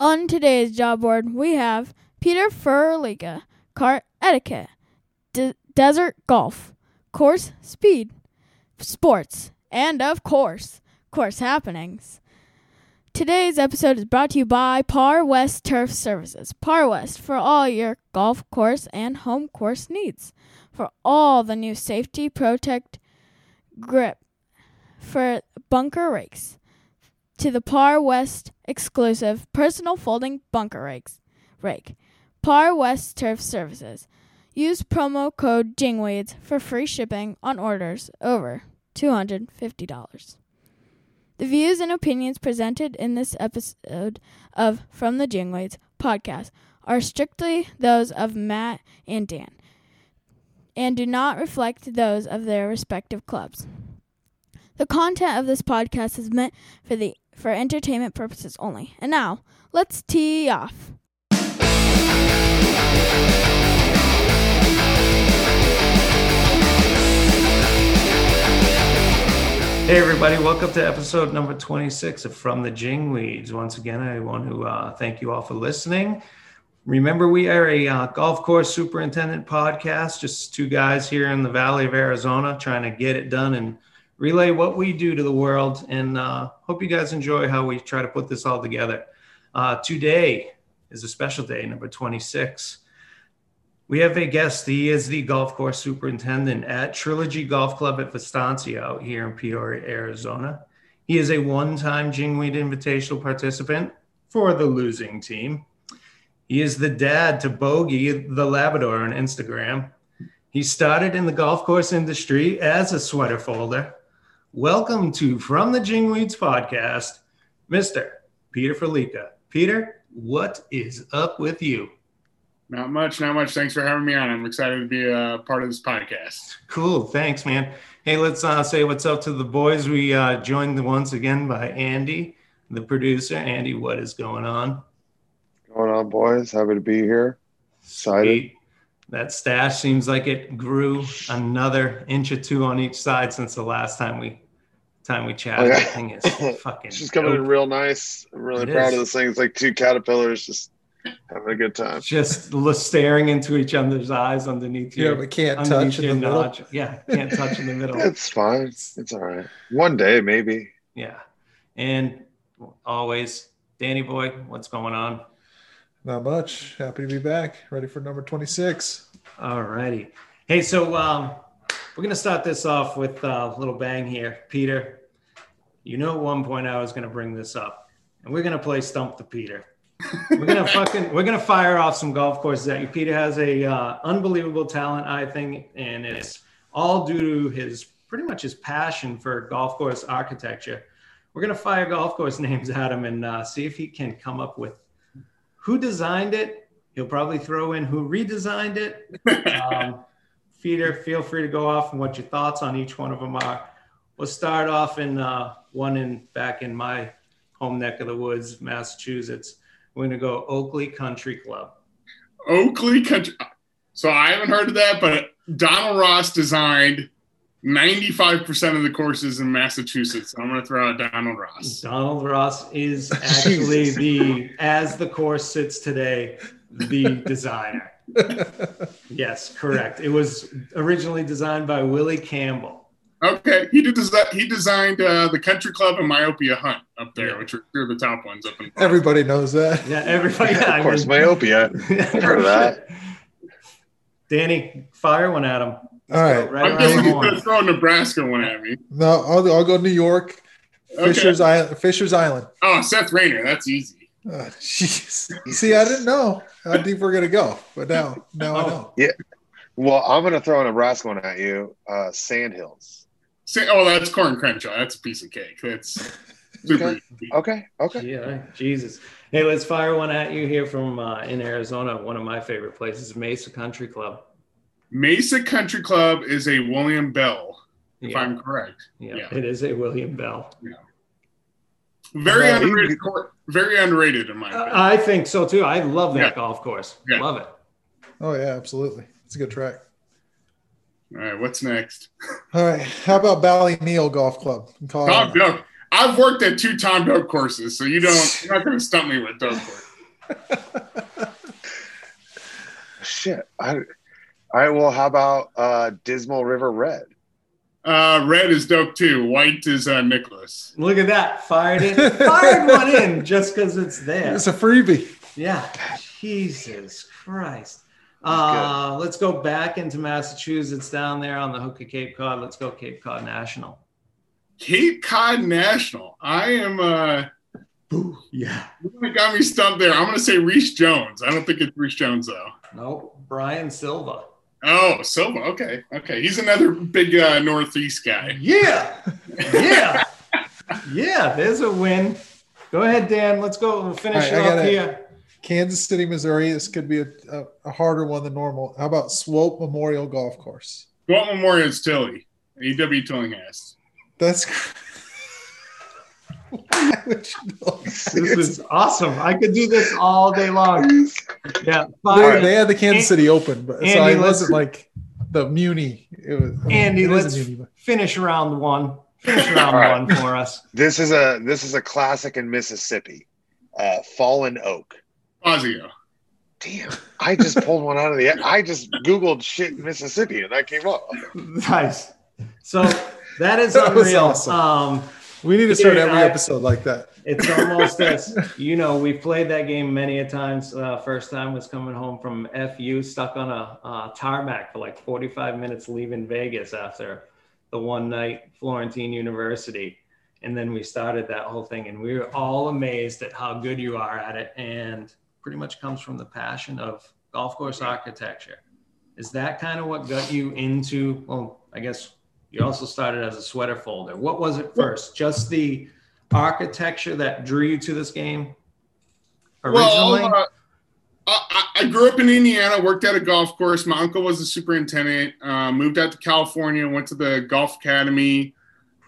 On today's job board, we have Peter Furliga, cart etiquette, de- desert golf, course speed, sports, and of course, course happenings. Today's episode is brought to you by Par West Turf Services. Par West for all your golf course and home course needs. For all the new safety protect grip for bunker rakes. To the Par West exclusive personal folding bunker rakes. Rake. Par West Turf Services. Use promo code JINGWEEDS for free shipping on orders over $250. The views and opinions presented in this episode of From the Jingweeds podcast are strictly those of Matt and Dan and do not reflect those of their respective clubs. The content of this podcast is meant for the for entertainment purposes only. And now, let's tee off. Hey everybody, welcome to episode number 26 of From the Jingweeds. Once again, I want to uh, thank you all for listening. Remember, we are a uh, golf course superintendent podcast, just two guys here in the Valley of Arizona trying to get it done and relay what we do to the world. And uh, hope you guys enjoy how we try to put this all together. Uh, today is a special day, number 26. We have a guest. He is the golf course superintendent at Trilogy Golf Club at Vistancia out here in Peoria, Arizona. He is a one time Jingweed Invitational participant for the losing team. He is the dad to Bogey, the Labrador, on Instagram. He started in the golf course industry as a sweater folder. Welcome to From the Jingweeds podcast, Mr. Peter Felica. Peter, what is up with you? Not much, not much. Thanks for having me on. I'm excited to be a part of this podcast. Cool. Thanks, man. Hey, let's uh, say what's up to the boys. We uh, joined once again by Andy, the producer. Andy, what is going on? Going on, boys? Happy to be here. Excited. Sweet. That stash seems like it grew another inch or two on each side since the last time we time we chatted. Yeah. Thing is fucking. It's just coming in real nice. I'm really It proud is. of this thing. It's like two caterpillars just having a good time. Just staring into each other's eyes underneath Yeah, your, but can't touch in your the middle. notch. Yeah, can't touch in the middle. It's fine. It's, it's all right. One day, maybe. Yeah, and always, Danny boy, what's going on? Not much. Happy to be back. Ready for number 26. All righty. Hey, so um, we're going to start this off with a little bang here. Peter, you know, at one point I was going to bring this up, and we're going to play Stump the Peter. We're to fucking, we're to fire off some golf courses at you. Peter has a uh, unbelievable talent, I think, and it's all due to his pretty much his passion for golf course architecture. We're to fire golf course names at him and uh, see if he can come up with who designed it. He'll probably throw in who redesigned it um, Peter, feel free to go off and what your thoughts on each one of them are. We'll start off in uh, one in back in my home neck of the woods, Massachusetts. We're going to go Oakley Country Club. Oakley Country. So I haven't heard of that, but Donald Ross designed 95% of the courses in Massachusetts. So I'm going to throw out Donald Ross. Donald Ross is actually the, as the course sits today, the designer. Yes, correct. It was originally designed by Willie Campbell. Okay, he did desi- he designed uh, the Country Club and Myopia Hunt up there, Yeah. which are two of the top ones up in. Everybody knows that. Yeah, everybody. I of course, mean- myopia. heard of that. Danny, fire one at him. All right. Right I'm guessing he's going to throw a Nebraska one at me. No, I'll, I'll go New York. Okay. Fisher's Island. Fisher's Island. Oh, Seth Raynor. That's easy. Oh, Jeez. See, I didn't know how deep we're gonna go, but now, now I Oh. Yeah. Well, I'm going to throw a Nebraska one at you. Uh, Sandhills. Say, oh, that's Coore Crenshaw. That's a piece of cake. That's super Okay. easy. Okay. Okay. Yeah, Jesus. Hey, let's fire one at you here from uh, in Arizona. One of my favorite places, Mesa Country Club. Mesa Country Club is a William Bell, if Yeah, I'm correct. yeah, yeah. it is a William Bell. Very Yeah, he- underrated. Very underrated in my opinion. I think so too. I love that Yeah. golf course. Yeah. Love it. Oh yeah, absolutely. It's a good track. All right, what's next? All right. How about Bally Ballyneal Golf Club in Tom Colorado? I've worked at two Tom Doak courses, so you don't. You're not going to stump me with Doak course. Shit. I, all right. Well, how about uh, Dismal River Red? Uh, red is dope too. White is uh, Nicklaus. Look at that. Fired it. Fired one in just because it's there. It's a freebie. Yeah. Jesus Christ. Uh, let's go back into Massachusetts down there on the hook of Cape Cod. Let's go Cape Cod National. Cape Cod National. I am. uh Yeah. You got me stumped there. I'm going to say Rees Jones. I don't think it's Rees Jones though. Nope. Brian Silva. Oh, Silva. Okay, okay. He's another big uh, Northeast guy. Yeah. Yeah. yeah. There's a win. Go ahead, Dan. Let's go. We'll finish All right, it I up here. Kansas City, Missouri. This could be a, a, a harder one than normal. How about Swope Memorial Golf Course? What Memorial is Tilly? E.W. Tillinghast. That's. Why would you know? This is awesome. I could do this all day long. Yeah. They, they had the Kansas City Open, but so Andy, it wasn't like the Muni. It was I mean, Andy, it is let's Muni, finish round one. Finish round All right. one for us. This is a this is a classic in Mississippi. Uh, Fallen Oak. Fazio. Damn, I just pulled one out of the. I just googled shit in Mississippi and that came up. Nice. So that is That was unreal. awesome. Um, We need to start every I- episode like that. it's almost this. You know, we've played that game many a times. Uh, first time was coming home from FU, stuck on a uh, tarmac for like 45 minutes, leaving Vegas after the one night Florentine University. And then we started that whole thing, and we were all amazed at how good you are at it. And pretty much comes from the passion of golf course architecture. Is that kind of what got you into? Well, I guess you also started as a sweater folder. What was it first? Just the architecture that drew you to this game originally? Well, uh, I, I grew up in Indiana, worked at a golf course. My uncle was a superintendent. Uh, moved out to California, went to the golf academy.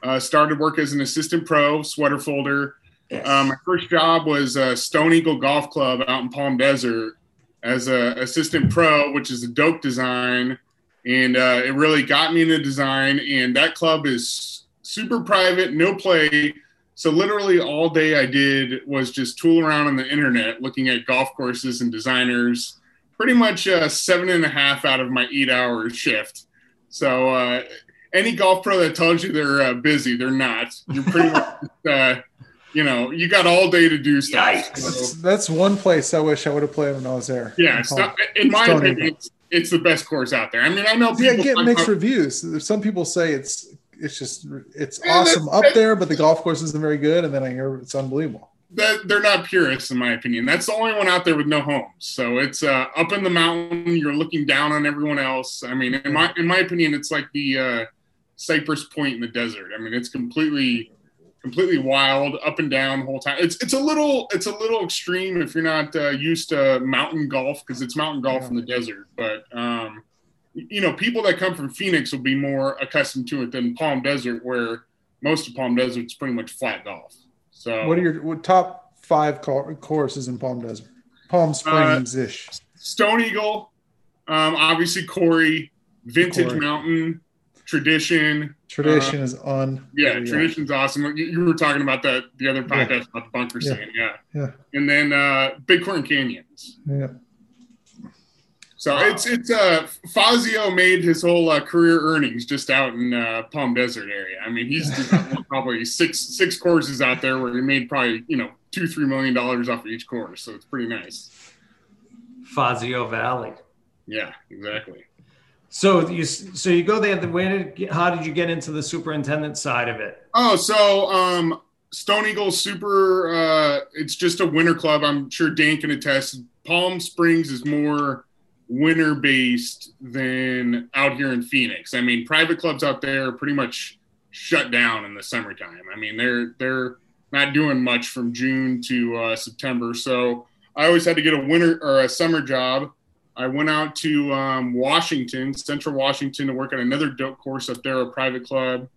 Uh, started work as an assistant pro, sweater folder. Yes. Um, my first job was uh, Stone Eagle Golf Club out in Palm Desert as an assistant pro, which is a dope design, and uh, it really got me into design. And that club is super private, no play. So literally all day I did was just tool around on the internet, looking at golf courses and designers. Pretty much uh, seven and a half out of my eight-hour shift. So uh, any golf pro that tells you they're uh, busy, they're not. You're pretty much, uh, you know, you got all day to do stuff. Yikes. So, That's, that's one place I wish I would have played when I was there. yeah, it's not, in my Stone opinion, Eagle. it's, it's the best course out there. I mean, I know people Yeah, get mixed reviews. Some people say it's it's just it's Yeah, awesome that's- up there, but the golf course isn't very good. And then I hear it's unbelievable. that they're not purists in my opinion. That's the only one out there with no homes. So it's uh, up in the mountain. You're looking down on everyone else. I mean, in my in my opinion, it's like the uh, Cypress Point in the desert. I mean, it's completely completely wild, up and down the whole time. It's it's a little it's a little extreme if you're not uh, used to mountain golf because it's mountain golf in the desert. But um, you know, people that come from Phoenix will be more accustomed to it than Palm Desert, where most of Palm Desert is pretty much flat golf. So What are your what top five courses in Palm Desert? Palm Springs ish. Stone Eagle, um, obviously Quarry, Vintage Quarry. Mountain, Tradition. Tradition is on. uh, Yeah, Tradition's awesome. You, you were talking about that the other podcast about the bunker Yeah. scene. Yeah. Yeah. And then uh, Bighorn Canyons. Yeah. So Wow. it's it's uh Fazio made his whole uh, career earnings just out in uh, Palm Desert area. I mean, he's probably six six courses out there where he made probably you know two three million dollars off of each course. So it's pretty nice. Fazio Valley. Yeah, exactly. So you so you go there. The way did how did you get into the superintendent side of it? Oh, so um, Stone Eagle Super. Uh, it's just a winter club. I'm sure Dan can attest. Palm Springs is more winter based than out here in Phoenix. I mean, private clubs out there are pretty much shut down in the summertime. I mean, they're they're not doing much from June to uh, September. So I always had to get a winter or a summer job. I went out to um, Washington, Central Washington, to work at another dope course up there, a private club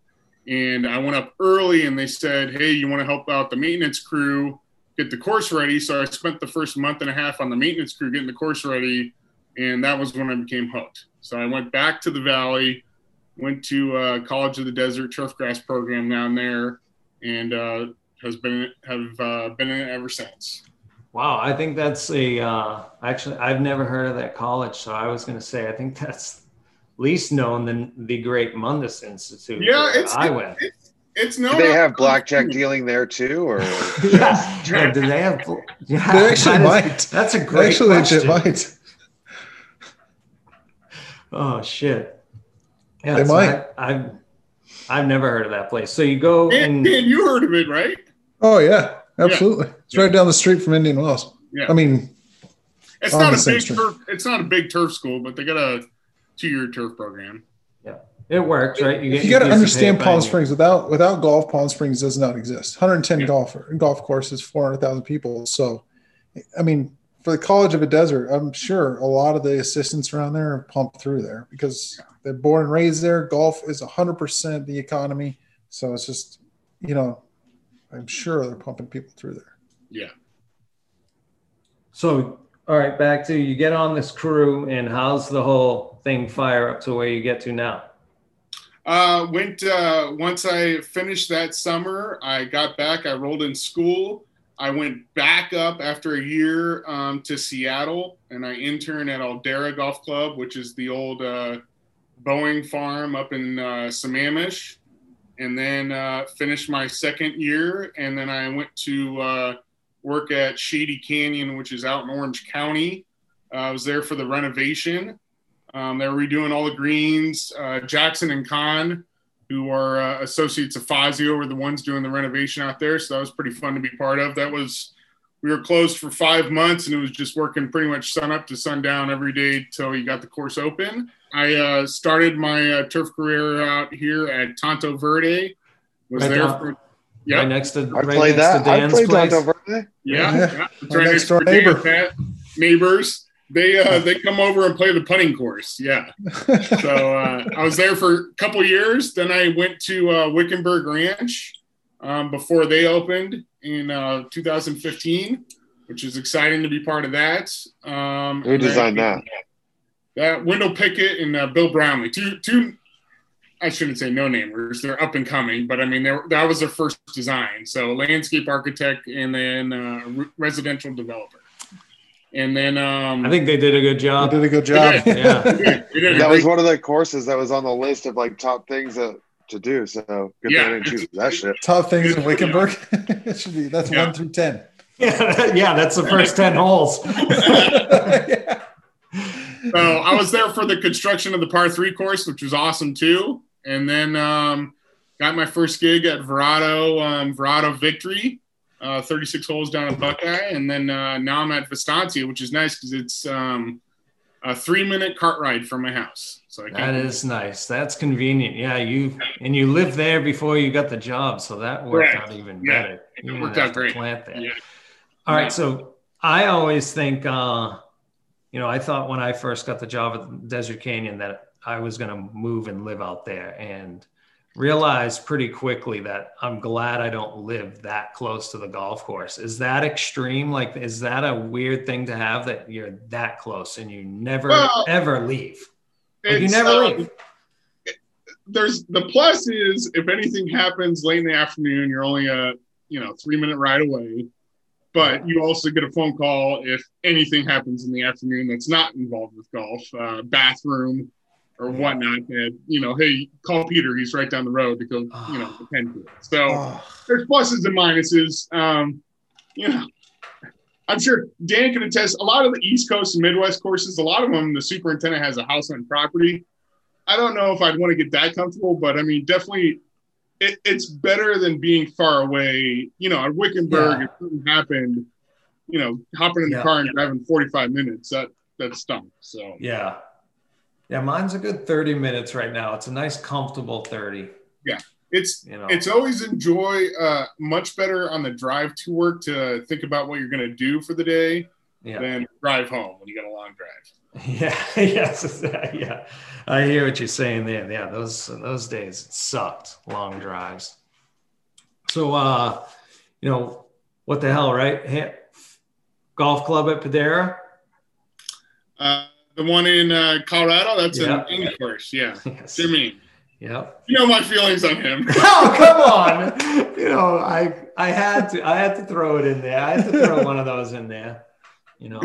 and I went up early and they said, Hey, you want to help out the maintenance crew get the course ready? So I spent the first month and a half on the maintenance crew getting the course ready. And that was when I became hooked. So I went back to the Valley, went to uh, College of the Desert turfgrass program down there, and uh, has been have uh, been in it ever since. Wow, I think that's a uh, actually I've never heard of that college, so I was going to say I think that's least known than the Great Mundus Institute. Yeah, where it's I went. It's, it's no. Do they have blackjack dealing there too, or yeah, yeah, do they have? Yeah, They actually that is- might. That's a They great actually legit question. might. Oh shit! Yeah, They might. I, I've I've never heard of that place. So you go Dan, and Dan, you heard of it, right? Oh yeah, absolutely. It's right down the street from Indian Wells. Yeah. I mean, It's not a big street. turf. It's not a big turf school, but they got a two-year turf program. Yeah, it works, right? you get got to understand Palm and you- Springs. Without without golf, Palm Springs does not exist. 110 Yeah. golf golf courses, 400,000 people. So, I mean, for the College of a Desert, I'm sure a lot of the assistants around there are pumped through there because they're born and raised there. Golf is 100% the economy. So it's just, you know, I'm sure they're pumping people through there. Yeah. So, all right, back to you get on this crew, and how's the whole thing fire up to where you get to now? Uh, went uh, once I finished that summer. I got back. I rolled in school. I went back up after a year um, to Seattle, and I interned at Aldarra Golf Club, which is the old uh, Boeing farm up in uh, Sammamish. And then uh, finished my second year, and then I went to uh, work at Shady Canyon, which is out in Orange County. Uh, I was there for the renovation. Um, they were redoing all the greens. Uh, Jackson and Kahn, who are uh, associates of Fazio, were the ones doing the renovation out there. So that was pretty fun to be part of. That was we were closed for five months, and it was just working pretty much sun up to sundown every day till you got the course open. I uh, started my uh, turf career out here at Tonto Verde. Was there down- for Right yeah, next to I right played next that. to I played place. Tonto Verde. yeah, Yeah. yeah. Right next next door neighbor. Pat. neighbors. They uh, they come over and play the putting course. Yeah. so uh, I was there for a couple years. Then I went to uh, Wickenburg Ranch um, before they opened in uh, 2015, which is exciting to be part of that. Um, Who and then- designed that? That Wendell Pickett and uh, Bill Brownlee, two two. I shouldn't say no namers. They're up and coming, but I mean, that was their first design. So landscape architect and then uh, re- residential developer, and then um, I think they did a good You job. did a good job. did, yeah. did, they did a That great was one of the courses that was on the list of like top things that, to do. So good Yeah. thing I didn't choose that shit. Top things in Wickenburg. it should be that's Yeah. one through ten. Yeah, yeah, that's the first ten holes. yeah. So I was there for the construction of the par three course, which was awesome too. And then um, got my first gig at Verrado, um, Verrado Victory, uh, 36 holes down at Buckeye. And then uh, now I'm at Vistancia, which is nice because it's um, a three minute cart ride from my house. So I That can't. nice. That's convenient. Yeah, you and you lived there before you got the job, so that worked Correct. out even Yeah. better. You It didn't worked out great. Plant there. Yeah. All Yeah. right, so I always think, uh, you know, I thought when I first got the job at Desert Canyon that I was going to move and live out there, and realized pretty quickly that I'm glad I don't live that close to the golf course. Is that extreme? Like, is that a weird thing to have that you're that close and you never Well, ever leave? Like, you never um, leave. there's the plus is if anything happens late in the afternoon, you're only a you know three minute ride away. But you also get a phone call if anything happens in the afternoon that's not involved with golf, uh, bathroom or whatnot. That you know, hey, call Peter. He's right down the road to go, you know, attend to it. So Oh, there's pluses and minuses. Um, you know, I'm sure Dan can attest. A lot of the East Coast and Midwest courses, a lot of them, the superintendent has a house on property. I don't know if I'd want to get that comfortable, but I mean, definitely, it, it's better than being far away. You know, at Wickenburg, Yeah. if something happened, you know, hopping in the Yeah. car and driving 45 minutes, that that stunk. So Yeah. Yeah, mine's a good 30 minutes right now. It's a nice, comfortable 30. Yeah. it's You know, it's always enjoy uh, much better on the drive to work to think about what you're going to do for the day yeah. than drive home when you got a long drive. Yeah, yes, yeah. I hear what you're saying there. Yeah, those those days it sucked, long drives. So uh, you know, what the hell, right? Hey, golf club at Pradera? Uh, the one in uh, Colorado, that's Yeah. an English course. Yeah. Yes. Jimmy. Yep. You know my feelings on him. Oh, come on. You know, I I had to I had to throw it in there. I had to throw one of those in there. You know.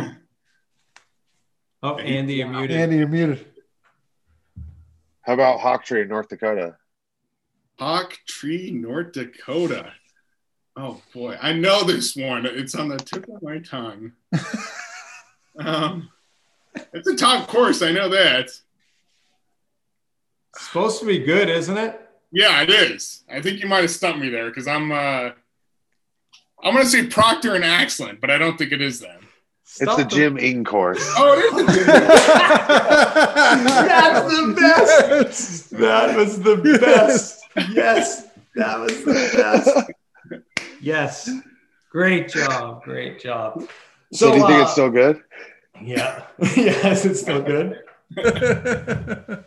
Oh, Andy, you're muted. Andy, you're muted. How about Hawk Tree in North Dakota? Hawk Tree, North Dakota. Oh boy, I know this one. It's on the tip of my tongue. um, it's a top course. I know that. It's supposed to be good, isn't it? Yeah, it is. I think you might have stumped me there because I'm. uh I'm gonna say Proctor and Axland, but I don't think it is them. It's the Jim Engh course. Oh, it is. the That's the best. That was the best. Yes, that was the best. Yes, great job, great job. So, do you think uh, it's still good? Yeah, yes, it's still good.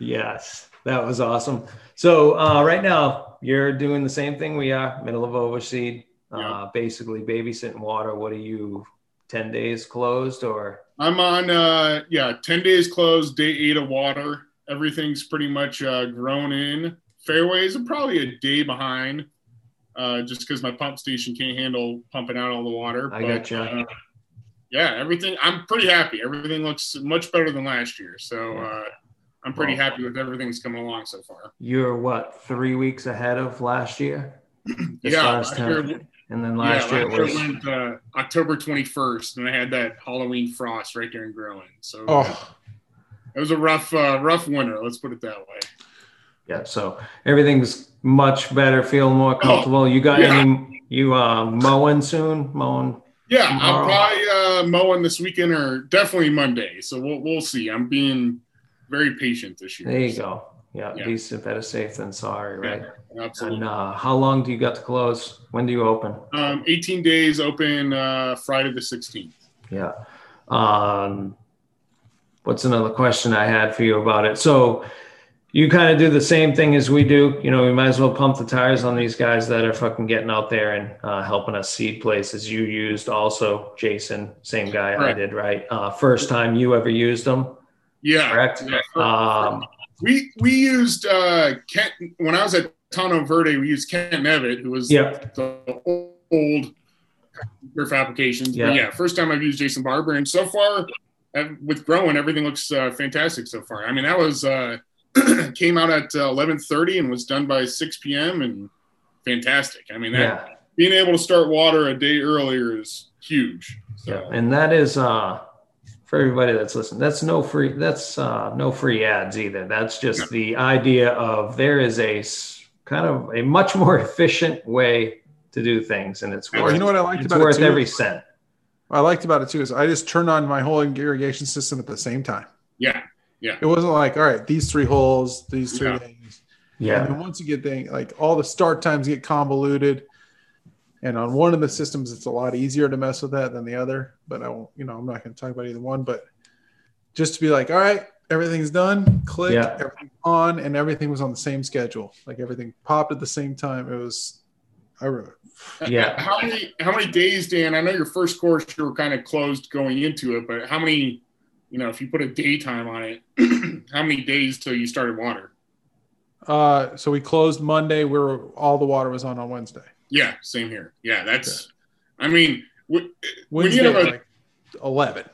Yes, that was awesome. So uh, right now you're doing the same thing we are, middle of overseed, uh, Yeah. basically babysitting water. What are you, ten days closed or? I'm on. uh Yeah, ten days closed. Day eight of water. Everything's pretty much uh, grown in. Fairways are probably a day behind, uh, just because my pump station can't handle pumping out all the water. I But, gotcha. uh, yeah, everything. I'm pretty happy. Everything looks much better than last year. So uh, I'm pretty Well- happy with everything that's coming along so far. You're what three weeks ahead of last year? As yeah, far as time- year, And then yeah, last year last year it was went uh, October 21st, and I had that Halloween frost right during growing. So oh, it was a rough, uh, rough winter. Let's put it that way. yeah. So everything's much better, Feel more comfortable. You got Oh, yeah. any? You uh, mowing soon? Mowing? Yeah, Tomorrow. I'll probably uh, mowing this weekend or definitely Monday. So we'll we'll see. I'm being very patient this year. There you go. Yeah, Yeah. be better safe than sorry, right? Absolutely. And uh, how long do you got to close? When do you open? Um, 18 days open uh, Friday the 16th. Yeah. Um, what's another question I had for you about it? So you kind of do the same thing as we do. You know, we might as well pump the tires on these guys that are fucking getting out there and uh, helping us seed places. You used also, Jason, same guy I did, right? Uh, first time you ever used them, Yeah. correct? Yeah. Um, we we used uh, Kent when I was at Tonto Verde. We used Kent Nevitt, who was Yep. the old turf applications. Yeah. But yeah, first time I've used Jason Barber, and so far uh, with growing, everything looks uh, fantastic so far. I mean, that was uh, came out at uh, 11:30 and was done by 6 p.m. and fantastic. I mean, that yeah. being able to start water a day earlier is huge. So, Yeah, and that is uh for everybody that's listening. That's no free. That's uh, no free ads either. That's just No. the idea of there is a kind of a much more efficient way to do things, and it's Well, worth. you know what I liked it's about worth it too? every cent. what I liked about it too is I just turned on my whole irrigation system at the same time. yeah, It wasn't like, all right, these three holes, these three Yeah. things. Yeah, And then once you get thing like all the start times get convoluted. And on one of the systems, it's a lot easier to mess with that than the other. But I won't, you know, I'm not going to talk about either one. But just to be like, all right, everything's done, click, Yeah. everything on, and everything was on the same schedule. Like everything popped at the same time. It was, I re- Yeah. How many how many days, Dan? I know your first course you were kind of closed going into it, but how many? You know, if you put a daytime on it, how many days till you started water? uh, so we closed Monday where all the water was on on Wednesday. Yeah, same here. Yeah, that's. I mean, w- when Wednesday, you have a like 11.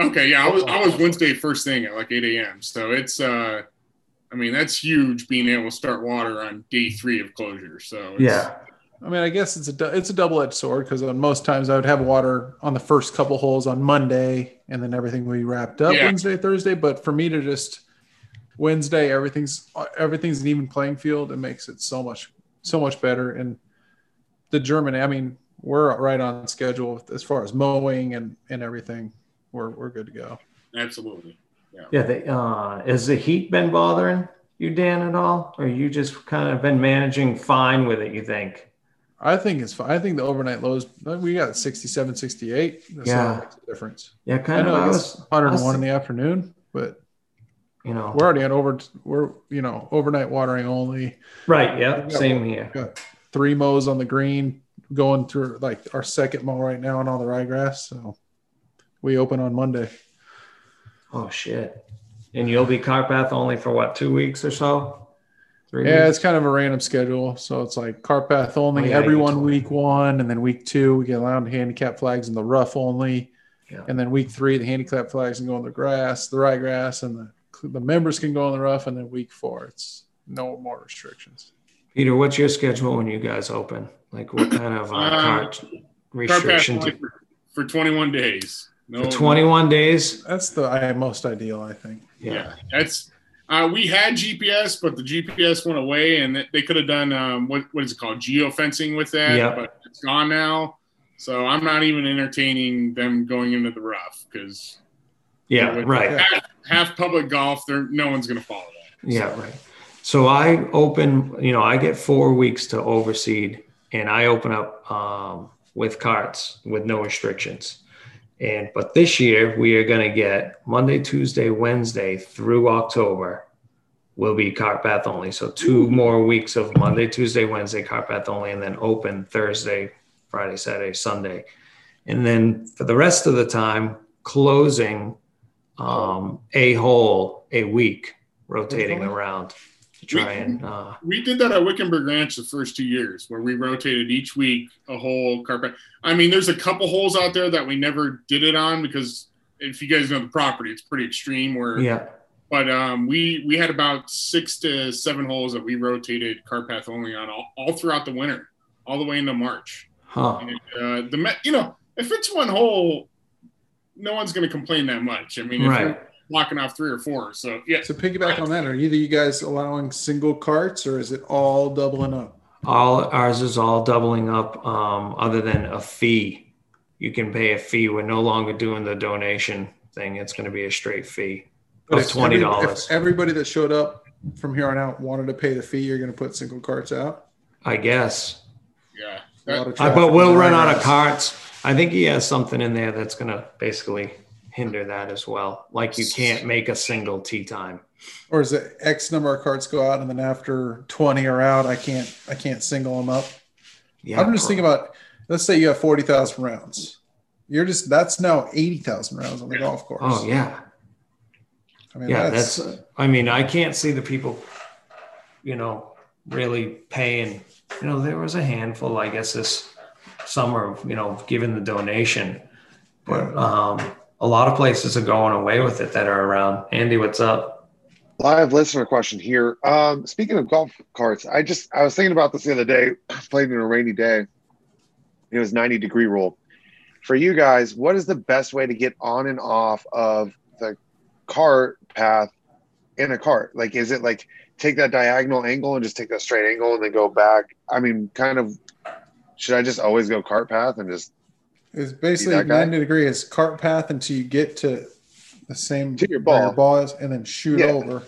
okay, yeah, I was I was Wednesday first thing at like eight a.m. So it's uh, I mean that's huge being able to start water on day three of closure. So it's, yeah, I mean, I guess it's a it's a double edged sword because on most times I would have water on the first couple holes on Monday, and then everything would be wrapped up Yeah. Wednesday, Thursday. But for me to just Wednesday, everything's everything's an even playing field. It makes it so much so much better. And the German, I mean, we're right on schedule as far as mowing and and everything. We're we're good to go. absolutely. yeah. They, uh, has the heat been bothering you, Dan, at all, or you just kind of been managing fine with it? You think? I think it's fine. I think the overnight lows we got 67, 68. That's Yeah. makes a difference. Yeah, I kind of. know I it's was, 101 in the afternoon, but you know, we're already at over we're you know overnight watering only right. Yeah, same here. got three mows on the green going through like our second mow right now on all the ryegrass so we open on monday Oh shit. And you'll be cart path only for what, two weeks or so? Three Yeah, weeks? it's kind of a random schedule. So it's like cart path only Oh, yeah, every you one told me. week one, and then week two we get allowed handicap flags in the rough only, Yeah. and then week three the handicap flags can go on the grass, the ryegrass, and the the members can go on the rough, and then week four it's no more restrictions. Peter, what's your schedule when you guys open? Like what kind of uh, Uh, cart Cart path restrictions? for, for 21 days. No, For 21 days? That's the most ideal, I think. Yeah, that's. Uh, we had GPS, but the GPS went away, and they could have done um, what what is it called geofencing with that, Yeah. but it's gone now. So I'm not even entertaining them going into the rough because Yeah, right. half, half public golf, there no one's going to follow that. Yeah, right. So I open, you know, I get four weeks to overseed and I open up um, with carts with no restrictions. And but this year we are going to get Monday, Tuesday, Wednesday through October will be cart path only. So two more weeks of Monday, Tuesday, Wednesday cart path only, and then open Thursday, Friday, Saturday, Sunday. And then for the rest of the time, closing um, a hole a week, rotating around to try and uh, We did that at Wickenburg Ranch the first two years, where we rotated each week a whole carpet. I mean, there's a couple holes out there that we never did it on because if you guys know the property, it's pretty extreme. Where, yeah, but um, we we had about six to seven holes that we rotated cart path only on all, all throughout the winter, all the way into March. huh? And uh, the you know if it's one hole, no one's going to complain that much. I mean, Right. You're blocking off three or four, so yeah, So piggyback on that, are either you guys allowing single carts or is it all doubling up? All ours is all doubling up, um, other than a fee. You can pay a fee. We're no longer doing the donation thing. It's going to be a straight fee But of if twenty dollars. If everybody that showed up from here on out wanted to pay the fee, you're going to put single carts out. I guess. yeah. A I, but we'll run out of carts. I think he has something in there that's going to basically hinder that as well. Like you can't make a single tee time. Or is it X number of carts go out and then after 20 are out, I can't I can't single them up. Yeah, I'm just thinking about let's say you have 40,000 rounds. You're just that's now 80,000 rounds on the golf course. Oh yeah, I mean, yeah. that's, That's. I mean, I can't see the people, you know, really paying. You know, there was a handful, I guess, this summer. You know, giving the donation, but um, a lot of places are going away with it that are around. Andy, what's up? Live listener question here. Um, speaking of golf carts, I just I was thinking about this the other day. I played in a rainy day. It was 90 degree rule. For you guys, what is the best way to get on and off of the cart path in a cart? Like, is it like take that diagonal angle and just take that straight angle and then go back? I mean, kind of. Should I just always go cart path and just it's basically 90 degree is cart path until you get to the same To your where ball. your ball is and then shoot Yeah. over.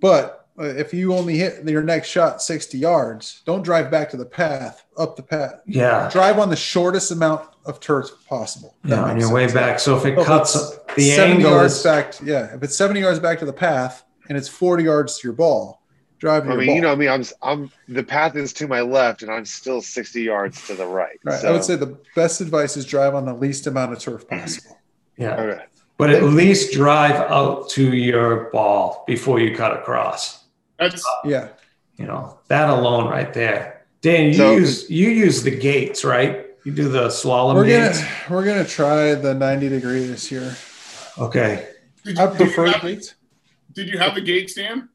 But uh, if you only hit your next shot 60 yards, don't drive back to the path, up the path. Yeah, Drive on the shortest amount of turf possible. That yeah. On makes your way back. So if it So cuts it's the 70 angle yards is back. To, yeah, if it's 70 yards back to the path and it's 40 yards to your ball, drive to I mean, ball. you know me. I'm I'm the path is to my left, and I'm still 60 yards to the right. right. I would say the best advice is drive on the least amount of turf possible. yeah. Okay. But at least drive out to your ball before you cut across. That's Yeah. You know that alone right there. Dan, you So- use you use the gates, right? You do the slalom We're gates. gonna we're gonna try the 90 degree this year. Okay. did I you, did you have, gates. did you have the gates, stand?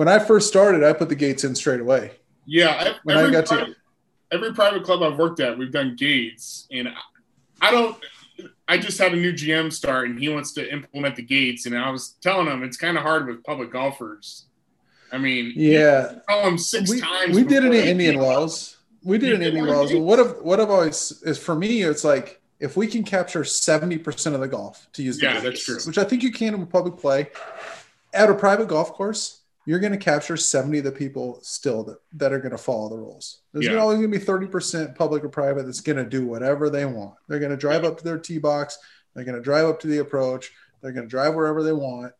When I first started, I put the gates in straight away. Yeah, I- When I every, got to- every private club I've worked at, we've done gates, and I- don't. I just had a new GM start, and he wants to implement the gates, and I was telling him it's kind of hard with public golfers. I mean, Yeah, tell them six we, times. we did it in Indian. Wells. We did it in Indian Wells. what I've what I've always is for me, it's like if we can capture 70% of the golf to use the Yeah, gates, that's true. which I think you can in a public play. At a private golf course, you're going to capture 70 of the people still that, that are going to follow the rules. There's Yeah. always going to be 30% public or private that's going to do whatever they want. They're going to drive up to their tee box. They're going to drive up to the approach. They're going to drive wherever they want.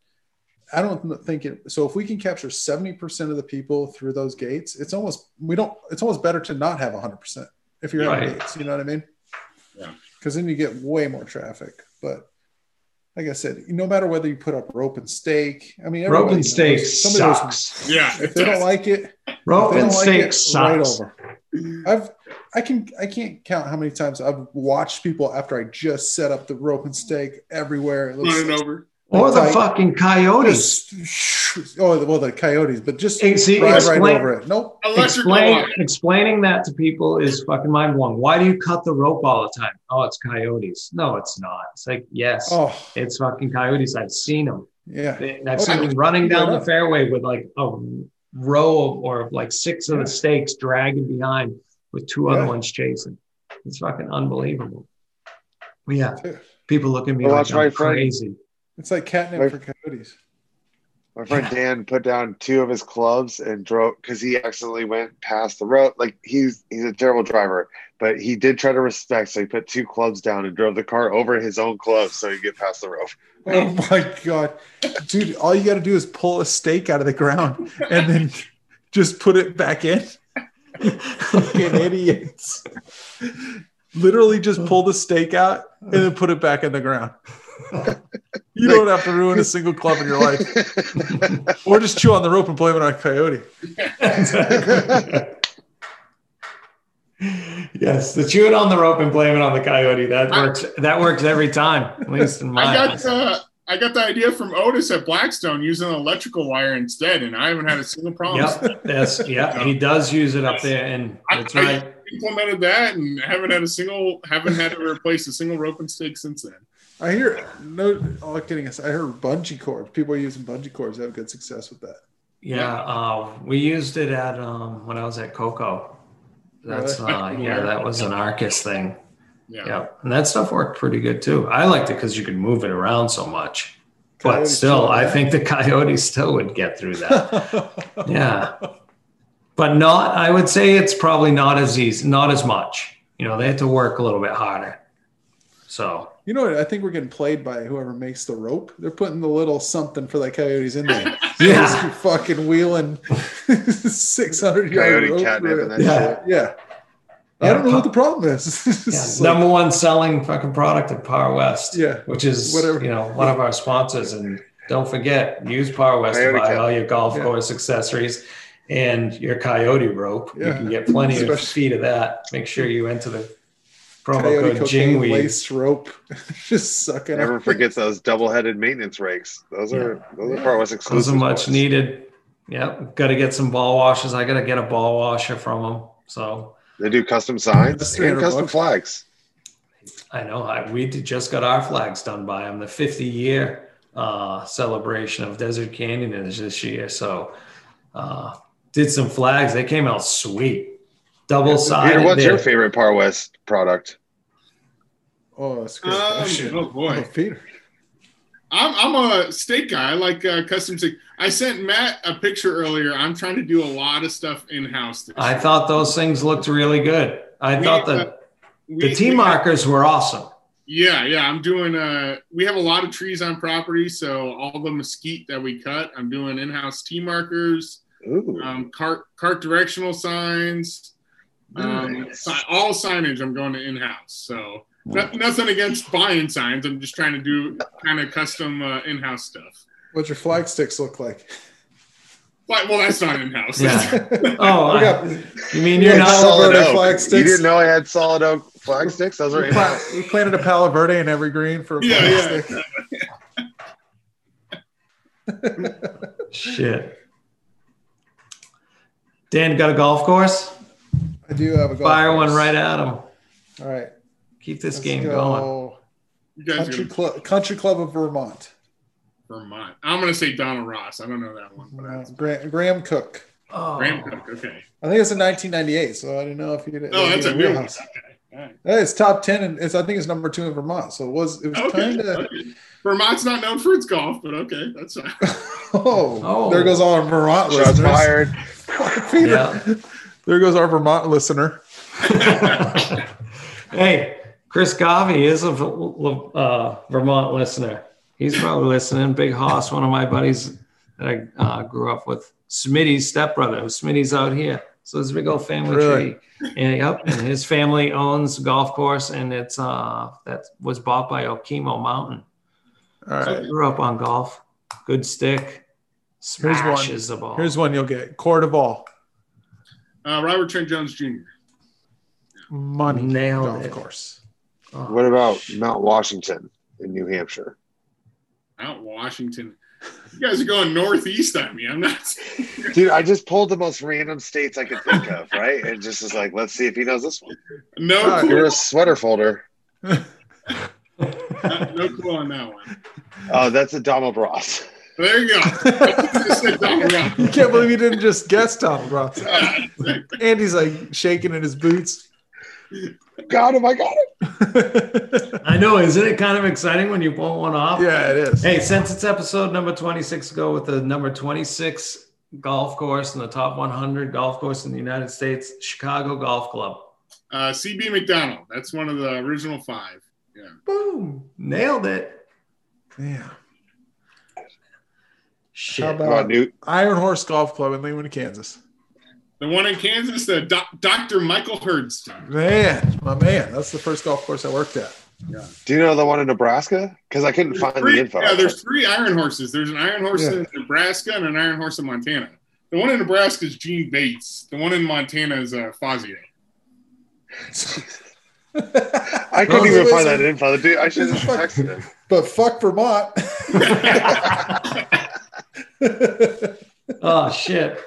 I don't think it. So if we can capture 70% of the people through those gates, it's almost, we don't, it's almost better to not have 100% if you're Right. gates. You know what I mean? Yeah. Because then you get way more traffic. But like I said, no matter whether you put up rope and stake, I mean, Rope and stake knows some of those- sucks. Yeah. If they don't like it, Rope and don't like stake it, sucks. over. I've I can I can't count how many times I've watched people after I just set up the rope and stake everywhere. It running looks over. Or the Like- fucking coyotes. just, oh well the coyotes, but just see, drive right over it. Nope. Explain, explaining that to people is fucking mind blowing. Why do you cut the rope all the time? Oh, it's coyotes. No, it's not. It's like, yes, Oh it's fucking coyotes. I've seen them. yeah. I've Oh, seen them running down Yeah. the fairway with like a row of, or like six of Yeah. the stakes dragging behind with two other ones chasing. It's fucking unbelievable. But yeah, Yeah. people look at me Well, like that's I'm friend. crazy. It's like catnip Right. for coyotes. My friend Dan put down two of his clubs and drove because he accidentally went past the road. Like he's he's a terrible driver, but he did try to respect. So he put two clubs down and drove the car over his own clubs so he could get past the rope. Oh my god, dude! All you got to do is pull a stake out of the ground and then just put it back in. Fucking idiots! Literally, just pull the stake out and then put it back in the ground. You don't have to ruin a single club in your life, or just chew on the rope and blame it on a coyote. yes, the chew it on the rope and blame it on the coyote. That I- works. That works every time, at least in my I got eyes. uh, I got the idea from Otis at Blackstone using an electrical wire instead, and I haven't had a single problem. Yep, that's yeah. He does use it up there, and that's I- I- right. Implemented that and haven't had a single haven't had to replace a single rope and stake since then. I hear no. All kidding aside, I heard bungee cords. People are using bungee cords. Have good success with that. Yeah, uh, we used it at um, when I was at Coco. That's uh, Really? yeah, that was an Arcus thing. Yeah. Yeah, and that stuff worked pretty good too. I liked it because you could move it around so much. But still, I that. think the coyotes still would get through that. yeah, but not. I would say it's probably not as easy, not as much. You know, they had to work a little bit harder. So You know what? I think we're getting played by whoever makes the rope. They're putting the little something for the coyotes in there. yeah, Just fucking wheeling 600 yard Coyote rope. catnip and that Yeah. shit. Yeah. I don't know pu- what the problem is. Yeah. number one selling fucking product at Par West. Yeah. which is Whatever. you know one of our sponsors. And don't forget, use Par West to buy cap. all your golf Yeah. course accessories and your coyote rope. You can get plenty of Especially- feet of that. Make sure you enter the promo coyote code cocaine Jingweed. lace rope. just sucking Never up. forget those double-headed maintenance rakes. Those are those are Par West Those exclusive. are much boys. needed. Yep, got to get some ball washers. I got to get a ball washer from them. So They do custom signs and custom bucks. flags. I know I, we did- just got our flags done by them. The 50 year uh, celebration of Desert Canyon is this year. So uh, did some flags. They came out sweet, double sided. Peter, what's your favorite Par West product? Oh, that's a good Um, question. oh boy, Peter. I'm I'm a steak guy. I like uh, custom steak. I sent Matt a picture earlier. I'm trying to do a lot of stuff in house. I thought those things looked really good. I We, thought uh, the the T we- markers were awesome. Yeah, yeah. I'm doing. Uh, we have a lot of trees on property, so all the mesquite that we cut, I'm doing in-house T markers, Ooh, um, cart cart directional signs, um, Nice. si- all signage. I'm going to in-house. So no- nothing against buying signs. I'm just trying to do kind of custom uh, in-house stuff. What's your flag sticks look like? But, well, that's not in-house. Yeah. Oh, We I- you mean you're not? Palo solid oak. flag You didn't know I had solid oak flag sticks? Those are we, pla- we planted a Palo Verde in every green for a Yeah, flag yeah. stick. Shit. Dan got a golf course. I do have a golf Fire one right at him. All right. Keep this let's game go. going. You guys Country are Club, Country Club of Vermont. Vermont. I'm going to say Donald Ross. I don't know that one, but that's Graham, Graham Cooke. Oh, Graham Cooke. Okay. I think it's in 1998, so I don't know if you did. Oh, that's a new one. Okay. All right. Hey, it's top ten, and it's I think it's number two in Vermont. So it was it was Okay. kind of okay. Vermont's not known for its golf, but okay, that's fine. oh, Oh. there goes all our Vermont Shots listeners. fired. Peter, Yeah. there goes our Vermont listener. hey, Chris Garvey is a uh, Vermont listener. He's probably listening. Big Hoss, one of my buddies that I uh, grew up with. Smitty's stepbrother. Smitty's out here. So it's a big old family Really? tree. And, yep. And his family owns a golf course, and it's uh that was bought by Okemo Mountain. All right. Grew up on golf. Good stick. Here's one. The ball. Here's one you'll get. Court of all. Uh, Robert Trent Jones Jr. Money. Nailed golf it. course. Oh, What about Mount Washington in New Hampshire? Mount Washington. You guys are going northeast on me. I'm not. Dude, I just pulled the most random states I could think of, right? And just was like, let's see if he knows this one. No clue. You're a sweater folder. no clue on that one. Oh, that's a Donald Ross. There you go. I just said Donald Ross. You can't believe you didn't just guess Tom Ross. Yeah, Andy's like shaking in his boots. Got him, I got him. I know, isn't it kind of exciting when you pull one off? yeah, it is. Hey, since it's episode number 26, go with the number 26 golf course in the top 100 golf course in the United States, Chicago Golf Club. Uh, CB Macdonald. That's one of the original five. Yeah. Boom. Nailed it. Yeah. Shit. How Come about. Iron Horse Golf Club in Leawood, Kansas? The one in Kansas, the doc, Dr. Michael Hurdzan. Man, my man. That's the first golf course I worked at. Yeah. Do you know the one in Nebraska? Because I couldn't There's find three- the info. Yeah, there's three iron horses. There's an iron horse Yeah. in Nebraska and an iron horse in Montana. The one in Nebraska is Gene Bates. The one in Montana is uh, Fazio. I couldn't even find that info. Dude, I should have just texted him. But fuck Vermont. Oh, shit.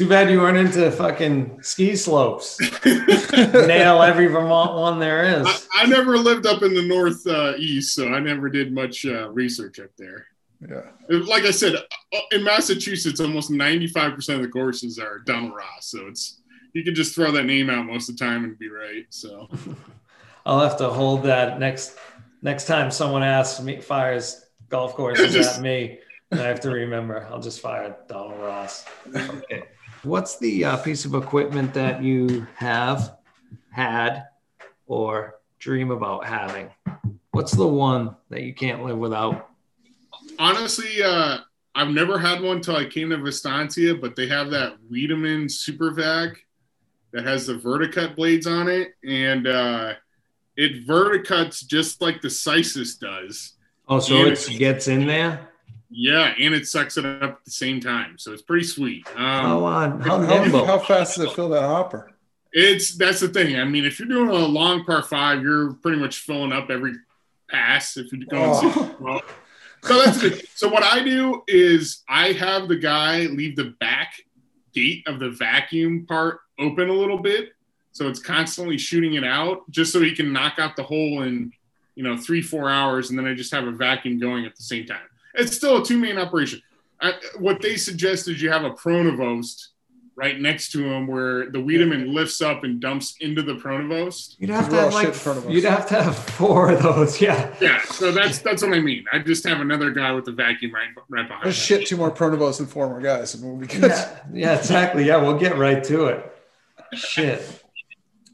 Too bad you weren't into fucking ski slopes. Nail every Vermont one there is. I, I never lived up in the north uh, east, so I never did much uh, research up there. yeah. Like I said, uh, in Massachusetts, almost 95% of the courses are Donald Ross. So it's you can just throw that name out most of the time and be right. So I'll have to hold that next next time someone asks me fires golf courses Just- at me. And I have to remember. I'll just fire Donald Ross. Okay. What's the uh, piece of equipment that you have had or dream about having? What's the one that you can't live without? honestly, uh, I've never had one till I came to Vistancia, but they have that Wiedenmann Super Vac that has the verticut blades on it, and uh, it verticuts just like the Sisis does. Oh, so it gets in there. Yeah, and it sucks it up at the same time, so it's pretty sweet. How Um, on? How How, how fast does it fill that hopper? it's that's the thing. I mean, if you're doing a long par five, you're pretty much filling up every pass. If you're going, Oh. well, so that's it. So what I do is I have the guy leave the back gate of the vacuum part open a little bit, so it's constantly shooting it out, just so he can knock out the hole in you know three four hours, and then I just have a vacuum going at the same time. It's still a two man operation. I, what they suggest is you have a Pronovost right next to him, where the Wiedenmann lifts up and dumps into the Pronovost. You'd have to have like shit in front of us. you'd have to have four of those. Yeah. Yeah, so that's that's what I mean. I just have another guy with the vacuum right right behind. There's him. shit two more Pronovos and four more guys, and we'll be good. Yeah, yeah, exactly. Yeah, we'll get right to it. Shit.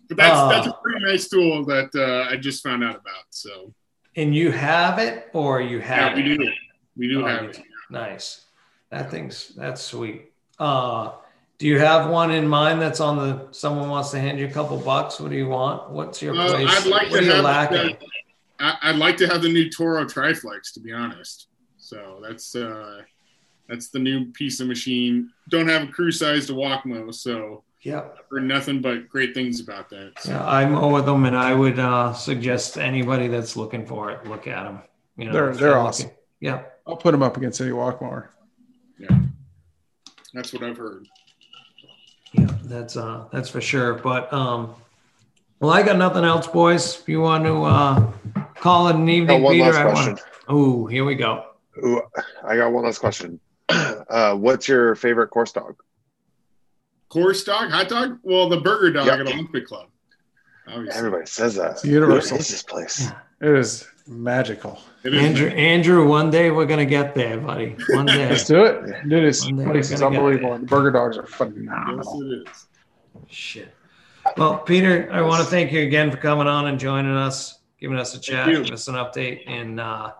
But that's Ah. that's a pretty nice tool that uh, I just found out about. So And you have it or you yeah, have we it? Do we do Oh, have you- it. Nice. That thing's that's sweet. Uh do you have one in mind that's on the someone wants to hand you a couple bucks? What do you want? What's your Uh, place? I'd like what to are you have lacking? the, I, I'd like to have the new Toro Triflex to be honest. So that's uh, that's the new piece of machine. Don't have a crew size to walk Walkmo, so yeah, I've heard nothing but great things about that. So, Yeah, I mow with them, and I would uh, suggest anybody that's looking for it look at them. You know, They're- they're looking- awesome. Yeah, I'll put them up against any Walkmore. Yeah, that's what I've heard. yeah, that's uh, that's for sure. But um, well, I got nothing else, boys. If you want to uh, call it an Got evening, one Peter, last I question. want. Oh, here we go. Ooh, I got one last question. Uh, what's your favorite course dog? Course dog, hot dog? Well, the burger dog Yep. at Olympic Club. Obviously. Everybody says that. It's universal. What is this place? It is magical. Andrew, nice. Andrew, one day we're gonna get there, buddy. One day. Let's do it. Dude, this One place is unbelievable. The burger dogs are Yes, phenomenal. it is. Shit. Well, Peter, I want to thank you again for coming on and joining us, giving us a chat, giving us an update, and uh,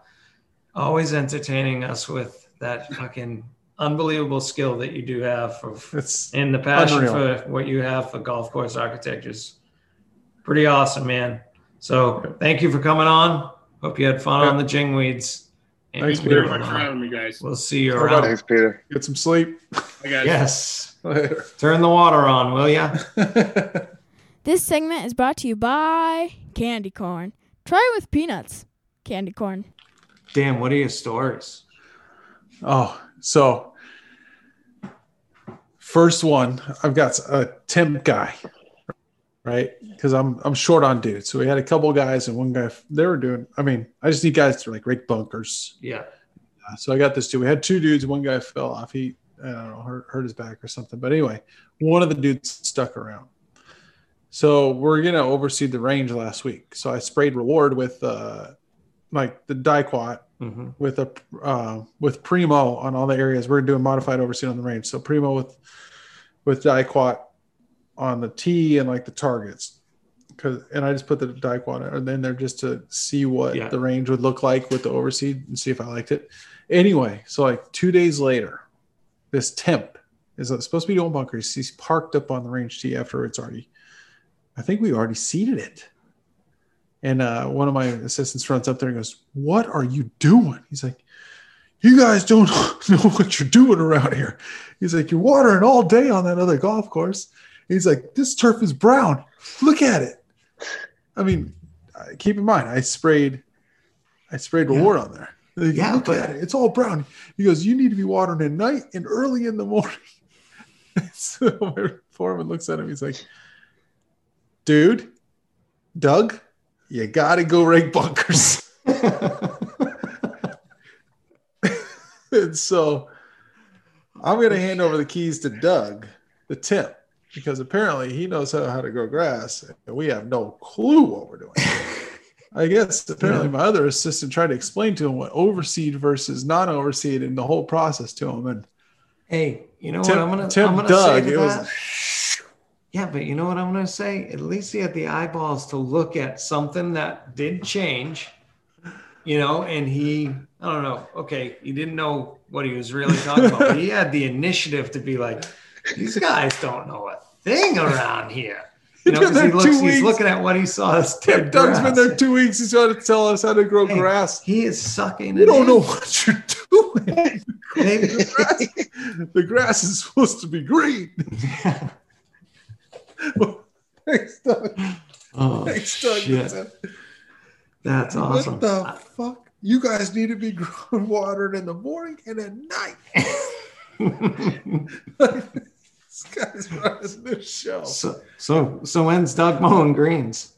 always entertaining us with that fucking unbelievable skill that you do have for It's and the passion Unreal. for what you have for golf course architecture is pretty awesome, man. So thank you for coming on. Hope you had fun on the Jingweeds. And Thanks, Peter. you very we'll, uh, for having me, guys. We'll see you How about around. Thanks, Peter. Get some sleep. I got Yes. Later. Turn the water on, will ya? This segment is brought to you by candy corn. Try it with peanuts. Candy corn. Damn, what are your stories? Oh, so first one, I've got a temp guy, right? Because I'm I'm short on dudes. So we had a couple guys and one guy they were doing. I mean, I just need guys to like rake bunkers. Yeah. Uh, So I got this dude. We had two dudes. One guy fell off. He I don't know hurt, hurt his back or something. But anyway, one of the dudes stuck around. So we're gonna oversee the range last week. So I sprayed reward with uh like the Diquat hmm with a uh, with Primo on all the areas. We're doing modified overseed on the range. So Primo with with Diquat on the tee and like the targets. Cause and I just put the Diquat in there just to see what Yeah. the range would look like with the overseed and see if I liked it. Anyway, so like two days later, this temp is supposed to be doing bunkers. He's parked up on the range tee after it's already. I think we already seeded it. And uh, one of my assistants runs up there and goes, What are you doing? He's like, You guys don't know what you're doing around here. He's like, You're watering all day on that other golf course. He's like, This turf is brown. Look at it. I mean, keep in mind, I sprayed, I sprayed Yeah. reward on there. Like, Yeah, look but- at it. It's all brown. He goes, You need to be watering at night and early in the morning. so my foreman looks at him. He's like, Dude, Doug, you got to go rake bunkers. and so I'm going to hand over the keys to Doug, the tip, because apparently he knows how, how to grow grass, and we have no clue what we're doing. I guess apparently my other assistant tried to explain to him what overseed versus non-overseed and the whole process to him, and Hey, you know Tim- what I'm gonna Tim I'm gonna Doug, say to it was- that? Yeah, but you know what I'm gonna say? At least he had the eyeballs to look at something that did change, you know, and he I don't know, okay, he didn't know what he was really talking about, but he had the initiative to be like, these guys don't know a thing around here. You know, he looks, he's weeks. looking at what he saw as dead Doug's been there two weeks. He's trying to tell us how to grow Hey, grass. He is sucking You don't in. know what you're doing. The, grass, the grass is supposed to be green. Thanks, Doug. oh, Thanks, Doug. shit. That's awesome. What the fuck? You guys need to be growing watered in the morning and at night. This guy's running this show. So, so, so when's Doug mowing greens?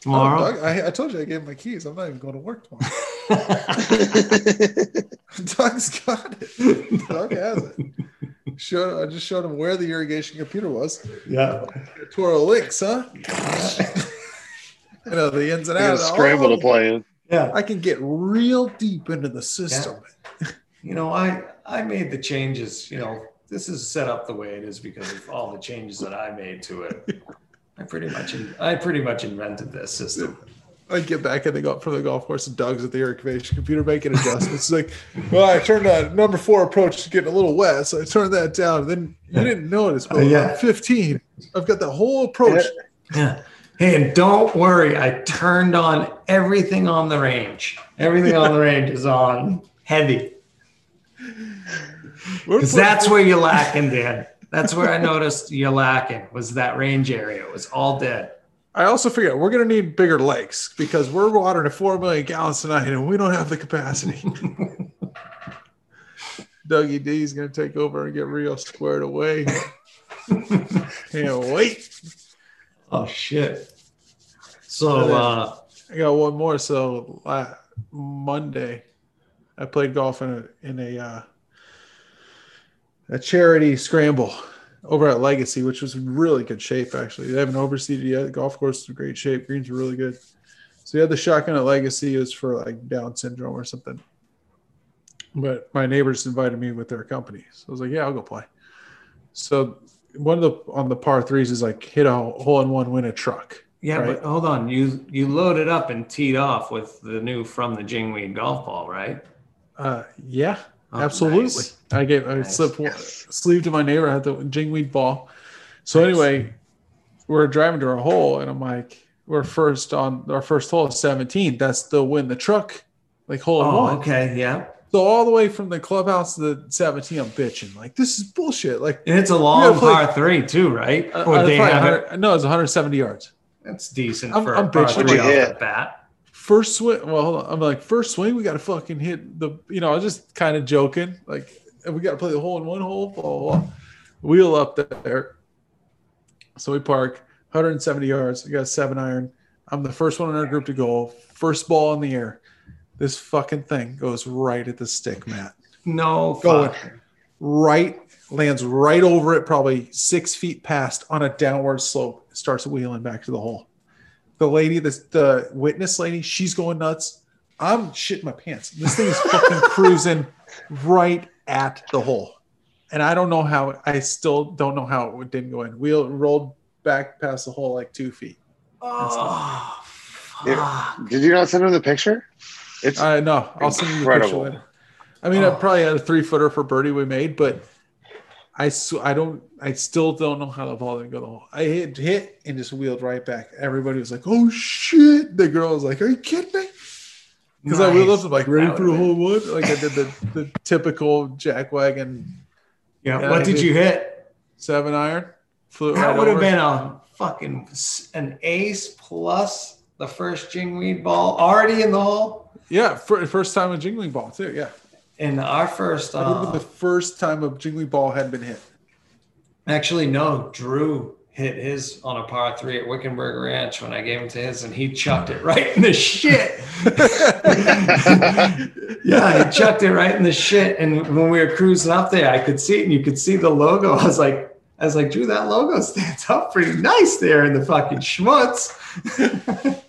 Tomorrow. Oh, Doug, I, I told you I gave him my keys. I'm not even going to work tomorrow. Doug's got it. Doug has it. Showed, I just showed him where the irrigation computer was. yeah. Toro Lynx, huh? I know the ins and You got a outs. scramble Oh, to play in. Yeah. I can get real deep into the system. You know, I I made the changes. You know, this is set up the way it is because of all the changes that I made to it. I pretty much I pretty much invented this system. I get back and they go up from the golf course and Doug's at the irrigation computer making adjustments. It's like, well, I turned that number four approach to getting a little wet, so I turned that down. And then you didn't notice, but Uh, yeah. I'm 15. I've got the whole approach. Yeah. Hey, and don't worry, I turned on everything on the range. Everything on the range is on heavy. Because that's where you're lacking, Dan. That's where I noticed you're lacking was that range area. It was all dead. I also figured we're going to need bigger lakes because we're watering at 4 million gallons tonight and we don't have the capacity. Dougie D is going to take over and get real squared away. Can't wait. Oh shit. So uh I got one more. So uh, Monday, I played golf in a in a uh, a charity scramble over at Legacy, which was really good shape. Actually, they haven't overseeded yet. The golf course is in great shape. Greens are really good. So had the shotgun at Legacy is for like Down syndrome or something. But my neighbors invited me with their company, so I was like, "Yeah, I'll go play." So one of the on the par threes is like hit a hole in one, win a truck. yeah, Right. but hold on. You you loaded up and teed off with the new from the Jingweed golf ball, right? Uh, yeah, Oh, absolutely. nice. I gave I Nice. slipped one sleeve to my neighbor I had the jingweed ball. So Nice. anyway, we're driving to our hole, and I'm like, we're first on our first hole is 17. That's the win the truck, like hole in Oh, one. okay, yeah. So all the way from the clubhouse to the 17, I'm bitching. Like, this is bullshit. Like, And it's a long par three too, right? uh, or uh, they have it. no, it's 170 yards. That's decent I'm- for I'm a par bitching. three What'd off you the hit? bat. First swing, well, hold on. I'm like, first swing, we got to fucking hit the, you know, I was just kind of joking. Like, we got to play the hole in one hole, blah, blah, blah. Wheel up there. So we park 170 yards. We got a seven iron. I'm the first one in our group to go. First ball in the air. This fucking thing goes right at the stick, Matt. No, Going. fuck. Right, lands right over it, probably six feet past on a downward slope. Starts wheeling back to the hole. The lady, the, the witness lady, she's going nuts. I'm shitting my pants. This thing is fucking cruising right at the hole. And I don't know how, I still don't know how it didn't go in. We rolled back past the hole like two feet. Oh, Yeah. fuck. Did you not send him the picture? It's uh, I know. I'll send you the picture Incredible. later. I mean, I Oh. probably had a three footer for birdie we made, but I sw- I don't I still don't know how the ball didn't go the hole. I hit hit and just wheeled right back. Everybody was like, "Oh shit!" The girl was like, "Are you kidding me?" Because I wheeled up I'm like ready That for a would've hole one. Like I did the the typical jack wagon Yeah. Yeah, what I did did. you hit? seven iron. Flew That right would have been a fucking an ace plus the first jingweed ball already in the hole. yeah, fir- first time a Jingweed ball too. Yeah, And our first, would have uh, the first time a jingly ball had been hit. actually no, Drew hit his on a par three at Wickenburg Ranch when I gave him to his, and he chucked it right in the shit. yeah, he chucked it right in the shit. And when we were cruising up there, I could see it, and you could see the logo. I was like, I was like, Drew, that logo stands up pretty nice there in the fucking schmutz.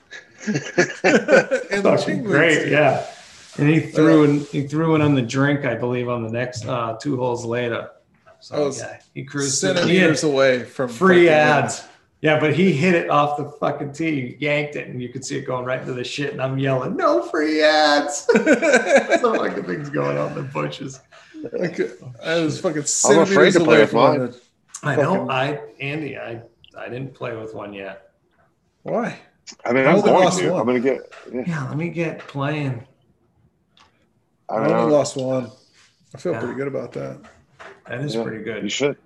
and the great, yeah. And he threw in, he threw in on the drink, I believe, on the next uh, two holes later. So yeah, he cruised through- he centimeters away from free fucking ads. Yeah, but he hit it off the fucking tee, yanked it, and you could see it going right into the shit. And I'm yelling, "No free ads!" winning. so fucking things going on in the bushes. Like, I was fucking I'm afraid centimeters to play away with from mine. it. I know. I Andy, I I didn't play with one yet. Why? I mean, I I'm going to. one. I'm gonna get. Yeah, Yeah, let me get playing. I I only know. lost one. I feel Yeah. pretty good about that. That is Yeah, pretty You good. should.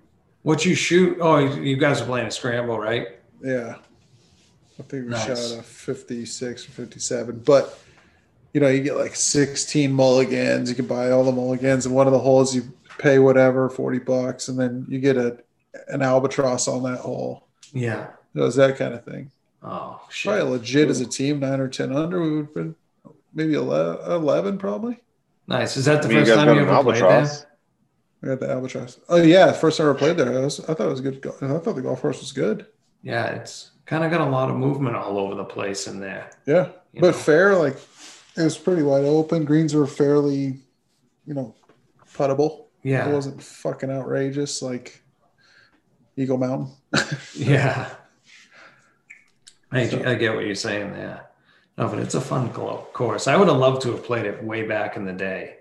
What you shoot? Oh, you you guys are playing a scramble, right? Yeah. I think we Nice. shot a 56 or 57. But, you know, you get like 16 mulligans. You can buy all the mulligans. And one of the holes, you pay whatever, 40 bucks. And then you get a an albatross on that hole. Yeah. So it's that kind of thing. Oh shit. Probably legit as a team, nine or 10 under. We would have been maybe 11, 11 probably. Nice. Is that the I mean, first guys time you an ever played there? albatross. I got the albatross. Oh yeah, first time I ever played there. I, was, I thought it was good. I thought the golf course was good. Yeah, it's kind of got a lot of movement all over the place in there. Yeah, You but know? fair. Like it was pretty wide open. Greens were fairly, you know, puttable. Yeah. It wasn't fucking outrageous like Eagle Mountain. Yeah. I, I get what you're saying there. No, but it's a fun course. I would have loved to have played it way back in the day.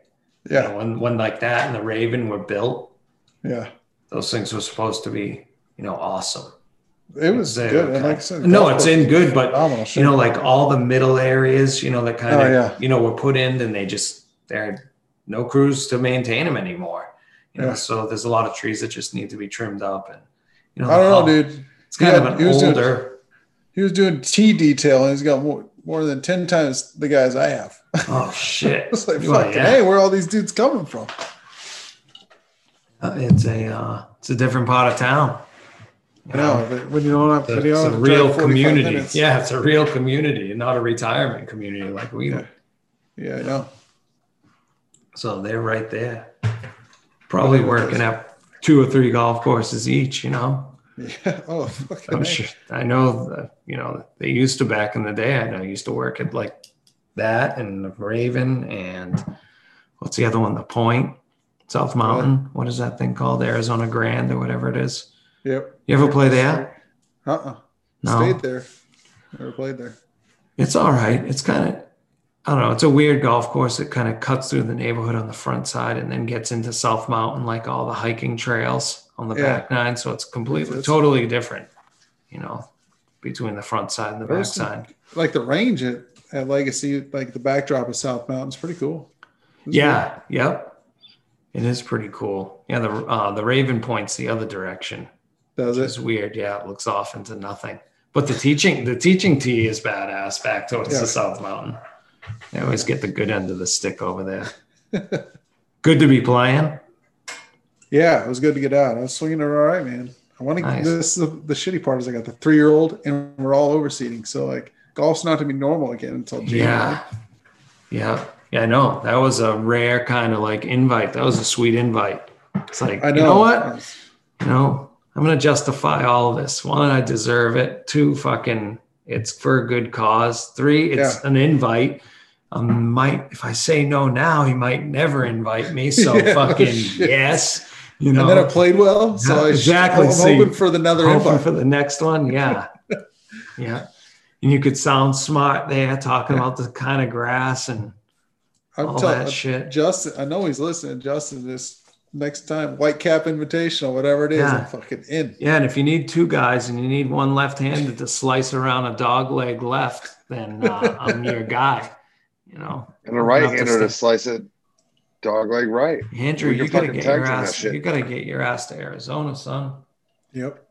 You know, Yeah, when, when like that and the Raven were built, yeah. those things were supposed to be, you know, awesome. It was They uh, good. were And kind- like I said, no, it's in good, but you know, like all the middle areas, you know, that kind of, Oh, yeah. you know, were put in and they just, there are no crews to maintain them anymore. You know, Yeah. so there's a lot of trees that just need to be trimmed up and, you know, I don't know, dude. It's kind He of an he was doing- older, He was doing T detail, and he's got more more than ten times the guys I have. oh shit. It's like Well, fucking yeah. hey, where are all these dudes coming from? Uh, it's a, uh, it's a different part of town. I know, when you don't have, It's a, you it's a have to drive real community. minutes. Yeah, it's a real community and not a retirement community like we Yeah. Yeah, I know. So they're right there. Probably working at two or three golf courses each, you know. Yeah. Oh, fucking I'm sure I know that, you know, they used to back in the day. I know I used to work at like that and the Raven and what's the other one? The Point, South Mountain. What is that thing called? Arizona Grand or whatever it is. Yep. You ever play there? Uh uh No. Stayed there. Never played there. It's all right. It's kind of, I don't know. It's a weird golf course. It kind of cuts through the neighborhood on the front side and then gets into South Mountain, like all the hiking trails on the Yeah. back nine. So it's completely, It's- totally different, you know, between the front side and the back side. Like the range at, at Legacy, like the backdrop of South Mountain's pretty cool. was Yeah, yep. It is pretty cool. Yeah, the uh, the Raven points the other direction. Does It's weird. Yeah, it looks off into nothing. But the teaching the teaching tee is badass back towards Yeah. the South Mountain. They always get the good end of the stick over there. good to be playing. Yeah, it was good to get out. I was swinging it all right, man. I want to. Nice. This the, the shitty part is I got the three year old and we're all overseeding, so like golf's not to be normal again until January. Yeah. Yeah. Yeah, I know. That was a rare kind of like invite. That was a sweet invite. It's like, I know. you know what? You know, I'm gonna justify all of this. One, I deserve it. Two, fucking it's for a good cause. Three, it's an invite. Um, might if I say no now, he might never invite me. So Yeah, fucking shit. yes. You know, And then I played well, so Yeah, I exactly. I'm See, hoping for the another hoping invite. for the next one. Yeah. yeah. And you could sound smart there talking Yeah. about the kind of grass and I'm all telling that shit. Justin. I know he's listening. Justin, this next time, White Cap Invitational, whatever it is, Yeah. I'm fucking in. Yeah, and if you need two guys and you need one left-handed to slice around a dog leg left, then uh, I'm your guy. You know, And a right up the hander to stick. slice it dog leg right. Andrew, you gotta get your tag team that ass. You gotta get your ass to Arizona, son. Yep.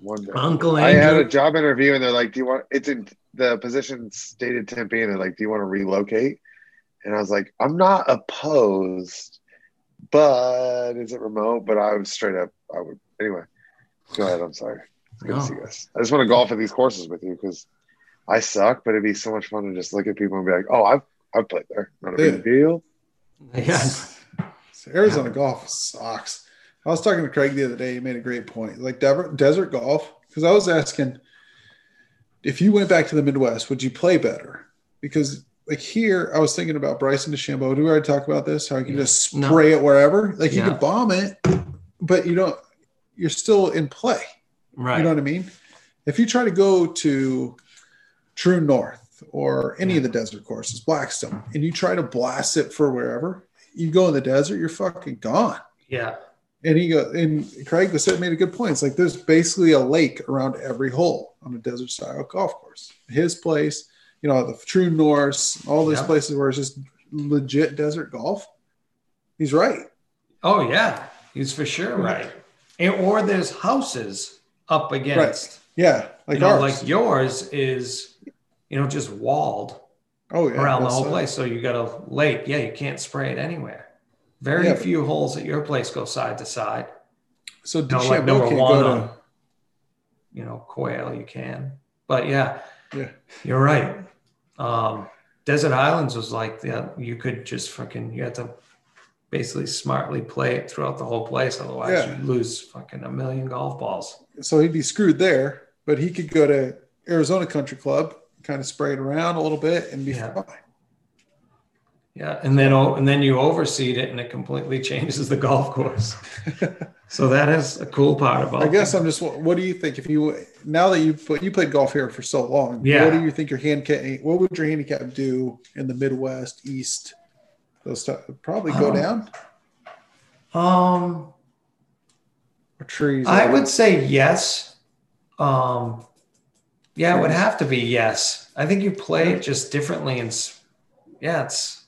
One day. Uncle I had a job interview and they're like, Do you want it's in the position stated Tempe and they're like, Do you want to relocate? And I was like, I'm not opposed, but is it remote? But I was straight up, I would anyway. Go ahead, I'm sorry. It's good No. to see you guys. I just want to golf at these courses with you because I suck, but it'd be so much fun to just look at people and be like, Oh, I've I've played there. Not a big deal. Yeah, So Arizona golf sucks. I was talking to Craig the other day. He made a great point. Like desert, desert golf, because I was asking if you went back to the Midwest, would you play better? Because like here, I was thinking about Bryson DeChambeau. Do we already talk about this? How you can just No. spray it wherever. Like you Yeah. can bomb it, but you don't. You're still in play. right. You know what I mean? If you try to go to True North or any of the desert courses, Blackstone, and you try to blast it for wherever, you go in the desert, you're fucking gone. yeah, And he go and Craig was said made a good point. It's like there's basically a lake around every hole on a desert style golf course. His place, you know, the True North, all those Yeah. places where it's just legit desert golf. He's right. Oh yeah, he's for sure right. And, or there's houses up against. Yeah, like you know, ours. like yours is, you know, just walled oh yeah, around the whole sides. place. So you got a lake. Yeah, you can't spray it anywhere. Very Yeah, but- few holes at your place go side to side. So No, like DeChambeau number one on, you know, quail you can. But yeah, Yeah. you're right. Um, Desert Islands was like that. You could just fucking, you had to basically smartly play it throughout the whole place. Otherwise, Yeah. you'd lose fucking a million golf balls. so he'd be screwed there, but he could go to Arizona Country Club, kind of spray it around a little bit and be Yeah. fine. Yeah, and then oh, and then you overseed it, and it completely changes the golf course. so that is a cool part about. I guess. I'm just. What do you think if you now that you put you played golf here for so long? Yeah. What do you think your handicap? What would your handicap do in the Midwest, East? Those stuff probably go Um, down Um, or trees. I would say yes. Um, yeah, it would have to be yes. I think you play it just differently, and yeah, it's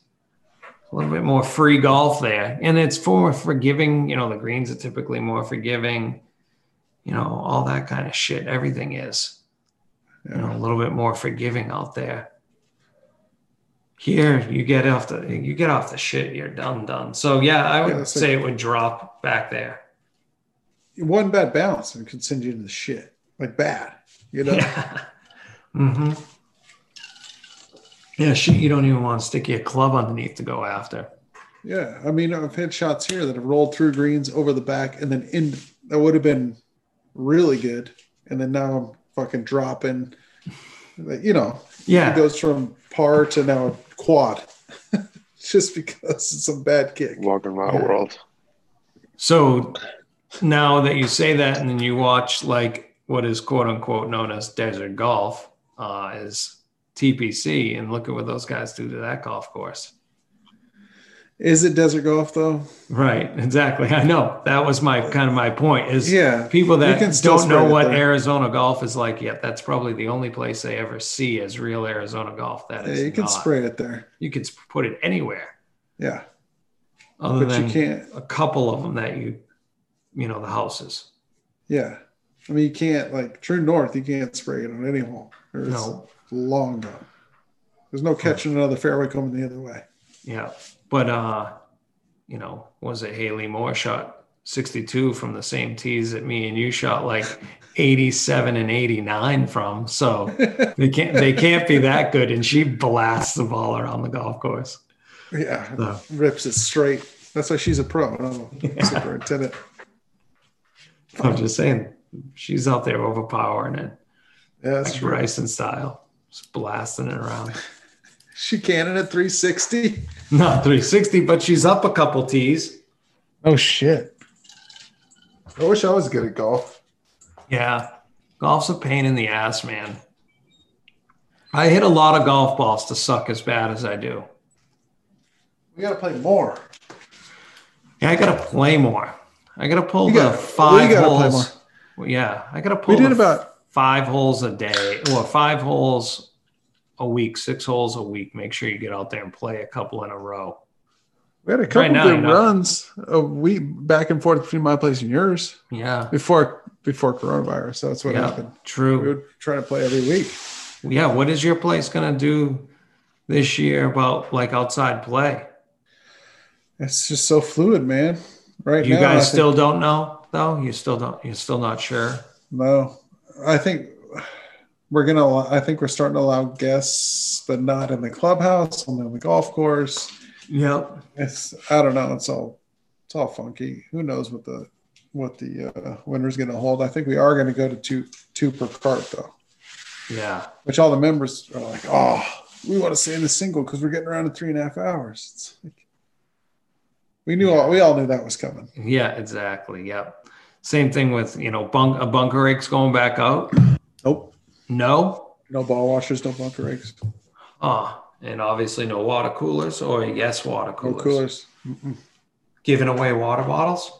a little bit more free golf there, and it's more forgiving. You know, the greens are typically more forgiving. You know, all that kind of shit. Everything is. You know, a little bit more forgiving out there. Here, you get off the you get off the shit. You're done, done. So yeah, I would Yeah, say it would drop back there. one bad bounce and it could send you to the shit like bad. You know. Yeah. hmm Yeah, shit, you don't even want to stick your club underneath to go after. Yeah, I mean, I've had shots here that have rolled through greens over the back, and then in that would have been really good, and then now I'm fucking dropping. You know, yeah, it Yeah. goes from par to now quad, just because it's a bad kick. Welcome to my Yeah. world. So now that you say that, and then you watch like what is quote unquote known as desert golf, uh, is TPC, and look at what those guys do to that golf course. Is it desert golf though? Right, exactly. I know that was my kind of my point. Is Yeah. people that don't know what there. Arizona golf is like yet. That's probably the only place they ever see as real Arizona golf. That Yeah, is you can not. spray it there. You can put it anywhere, Yeah. other But than you can't a couple of them that you, you know, the houses. yeah. I mean you can't like true north, you can't spray it on any hole. It's No, long gone. There's no catching another fairway coming the other way. yeah, but uh, you know, was it Haley Moore shot 62 from the same tees that me and you shot like 87 and 89 from. So they can't they can't be that good, and she blasts the ball around the golf course. Yeah. So, Rips it straight. That's why she's a pro. not a Yeah. superintendent. I'm just saying, she's out there overpowering it, Yeah, that's like true. Bryson style, just blasting it around. She cannon at 360. Not 360, but she's up a couple tees. Oh shit. I wish I was good at golf. Yeah, golf's a pain in the ass, man. I hit a lot of golf balls to suck as bad as I do. We gotta play more. Yeah, I gotta play more. I gotta pull You the gotta- five we gotta play holes. Well, yeah, I gotta pull We did about five holes a day or five holes a week, six holes a week. Make sure you get out there and play a couple in a row. we had a couple now, good you know. runs a week back and forth between my place and yours Yeah, before before coronavirus. so That's what yeah, happened. True. We would try to play every week. Yeah, what is your place gonna do this year about like outside play? It's just so fluid, man. Right You now, I guys think- still don't know though. You still don't. You're still not sure. no. I think we're gonna. I think we're starting to allow guests, but not in the clubhouse, only on the golf course. Yep. It's I don't know. It's all it's all funky. Who knows what the what the uh, winter's going to hold? I think we are going to go to two two per cart though, Yeah. which all the members are like, oh, we want to stay in the single because we're getting around in three and a half hours. It's like we knew all we all knew that was coming. Yeah. Exactly. Yep. Same thing with you know bunk a bunker rake's going back out. Nope, No. no ball washers, no bunker eggs, Ah, and obviously no water coolers or yes water no coolers. coolers. Mm-mm. Giving away water bottles.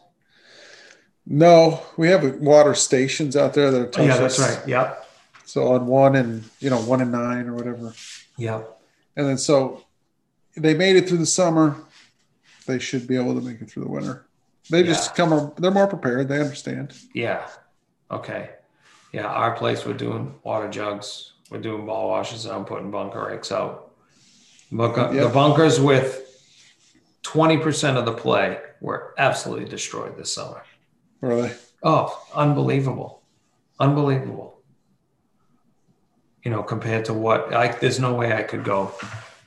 No, we have water stations out there that are Oh, yeah, that's right. Yep. So on one and you know one and nine or whatever. Yep. And then so they made it through the summer. They should be able to make it through the winter. They just Yeah. come. They're more prepared. They understand. Yeah. Okay. Yeah, our place we're doing water jugs. We're doing ball washes, and I'm putting bunker rakes out. Bunker, The bunkers with twenty percent of the play were absolutely destroyed this summer. Really? Oh, unbelievable. Unbelievable. You know, compared to what like there's no way I could go,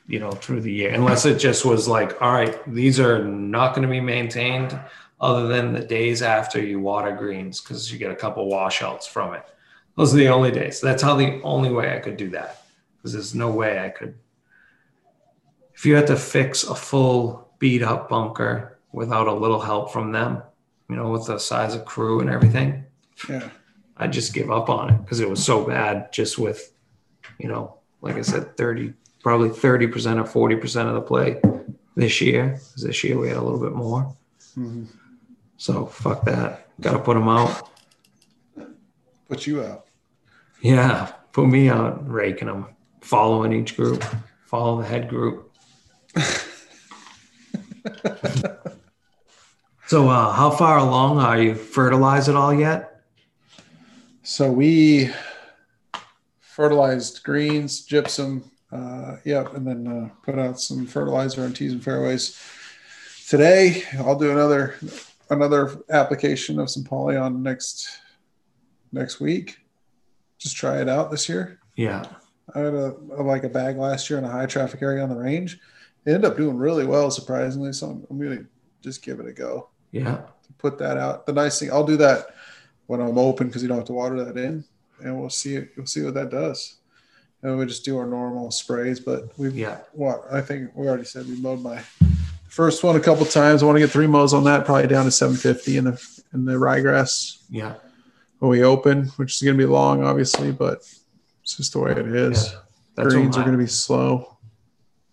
you know, through the year unless it just was like, all right, these are not going to be maintained other than the days after you water greens because you get a couple washouts from it. Those are the only days. That's how the only way I could do that. Because there's no way I could if you had to fix a full beat up bunker without a little help from them, you know, with the size of crew and everything, Yeah. I'd just give up on it because it was so bad just with, you know, like I said, 30, probably 30% or 40% of the play this year. this year we had a little bit more. Mhm. So fuck that. Got to put them out. Put you out. Yeah. Put me out raking them, following each group, follow the head group. so, uh, how far along are you? Fertilize it all yet? So we fertilized greens, gypsum, uh, yep, and then uh, put out some fertilizer on tees and fairways. Today, I'll do another another application of some poly on next next week. Just try it out this year. Yeah. I had a, a- like a bag last year in a high traffic area on the range. It ended up doing really well, surprisingly. So I'm, I'm gonna just give it a go. Yeah. Put that out. The nice thing, I'll do that when I'm open because you don't have to water that in, and we'll see. We'll see what that does. And we just do our normal sprays, but we've Yeah. what I think we already said we mowed my first one a couple times. I want to get three mows on that, probably down to 750 in the in the ryegrass Yeah. when we open, which is going to be long, obviously, but it's just the way it is. That's Greens are going to be slow.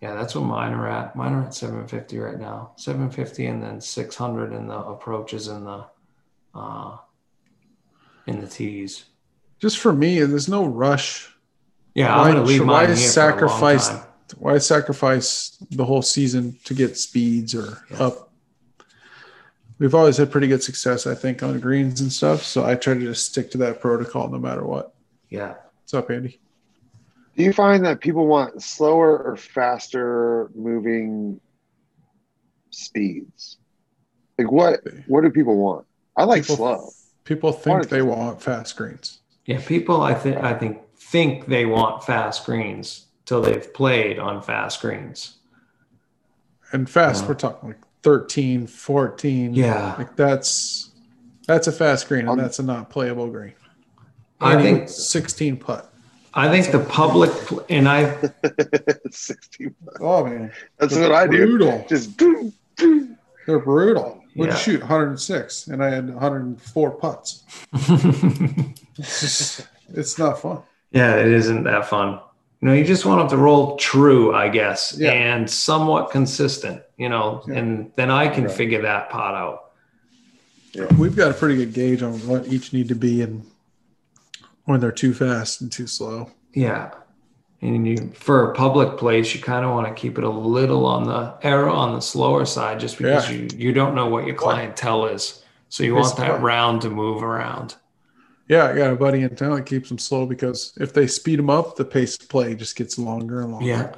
Yeah, that's what mine are at. Mine are at 750 right now. 750 and then 600 in the approaches in the uh in the tees. Just for me, there's no rush. Yeah, Why- I'm gonna leave why mine here sacrifice- for a long time. Why sacrifice the whole season to get speeds or up? We've always had pretty good success, I think, on greens and stuff. So I try to just stick to that protocol no matter what. Yeah. What's up, Andy? Do you find that people want slower or faster moving speeds? Like what? What do people want? I like People- slow. People think Honestly. they want fast greens. Yeah, people I think I think think they want fast greens till they've played on fast greens. And fast, Yeah. we're talking like 13, 14. Yeah. Like that's that's a fast green and Um, that's a not playable green. I Andy think 16 putt. I think the public pl- and I 60. Oh man. That's They're what I do. Brutal. Just boom, boom. They're brutal. Would Yeah. shoot 106 and I had 104 putts. It's just it's not fun. Yeah, it isn't that fun. You know, you just want them to roll true, I guess, Yeah. and somewhat consistent, you know, Yeah. and then I can Right. figure that part out. We've got a pretty good gauge on what each need to be and when they're too fast and too slow. Yeah. And you for a public place, you kind of want to keep it a little on the error on the slower side just because Yeah. you you don't know what your clientele is. So you want that round to move around. Yeah, I got a buddy in town that keeps them slow because if they speed them up, the pace of play just gets longer and longer. Yeah.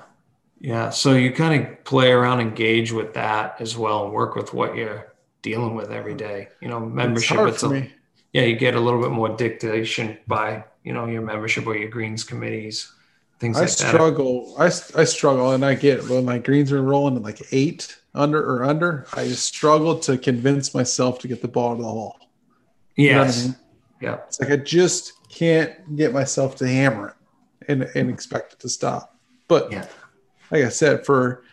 Yeah. So you kind of play around, engage with that as well, and work with what you're dealing with every mm. day. You know, It's membership. hard It's, for a, me. yeah, you get a little bit more dictation by you know your membership or your greens committees, things I like that. I struggle. I, I struggle, and I get it. When my greens are rolling at like eight under or under, I just struggle to convince myself to get the ball to the hole. You know what I Yes. mean? Yeah. It's like I just can't get myself to hammer it and, and expect it to stop. But Yeah. like I said, for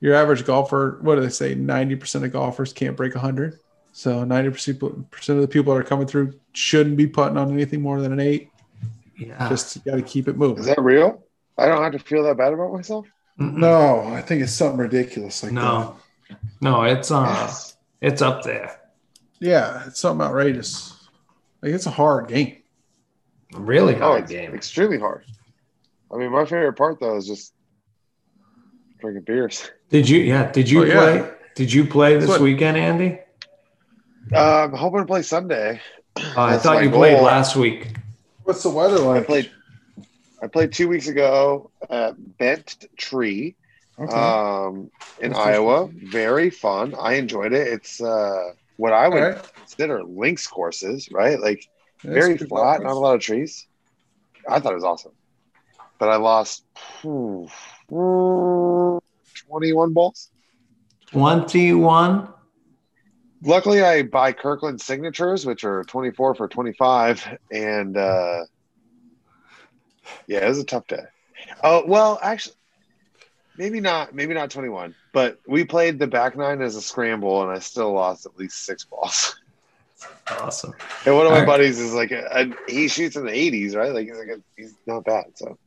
your average golfer, what do they say? 90% of golfers can't break 100. So 90% of the people that are coming through shouldn't be putting on anything more than an eight. Yeah. Just got to keep it moving. Is that real? I don't have to feel that bad about myself. Mm-mm. No, I think it's something ridiculous like No. No, it's uh Yes. it's up there. Yeah, it's something outrageous. Like it's a hard game. Really Oh, hard it's game. extremely hard. I mean, my favorite part though is just drinking beers. Did you yeah, did you Oh, yeah. play did you play this What- weekend, Andy? Uh, I'm hoping to play Sunday. Uh, I thought my you played last week. What's the weather I like? played. I played two weeks ago at Bent Tree Okay. um, in That's Iowa. Very fun. I enjoyed it. It's uh, what I would All right. consider links courses, right? Like Yeah, very flat, not a lot of trees. I thought it was awesome, but I lost hmm, 21 balls. 21. Luckily, I buy Kirkland signatures, which are 24 for 25, and uh, yeah, it was a tough day. Oh well, actually, maybe not. Maybe not 21, but we played the back nine as a scramble, and I still lost at least six balls. Awesome. And one of my buddies is like, a, a, he shoots in the 80s, right? Like he's like, a, he's not bad. So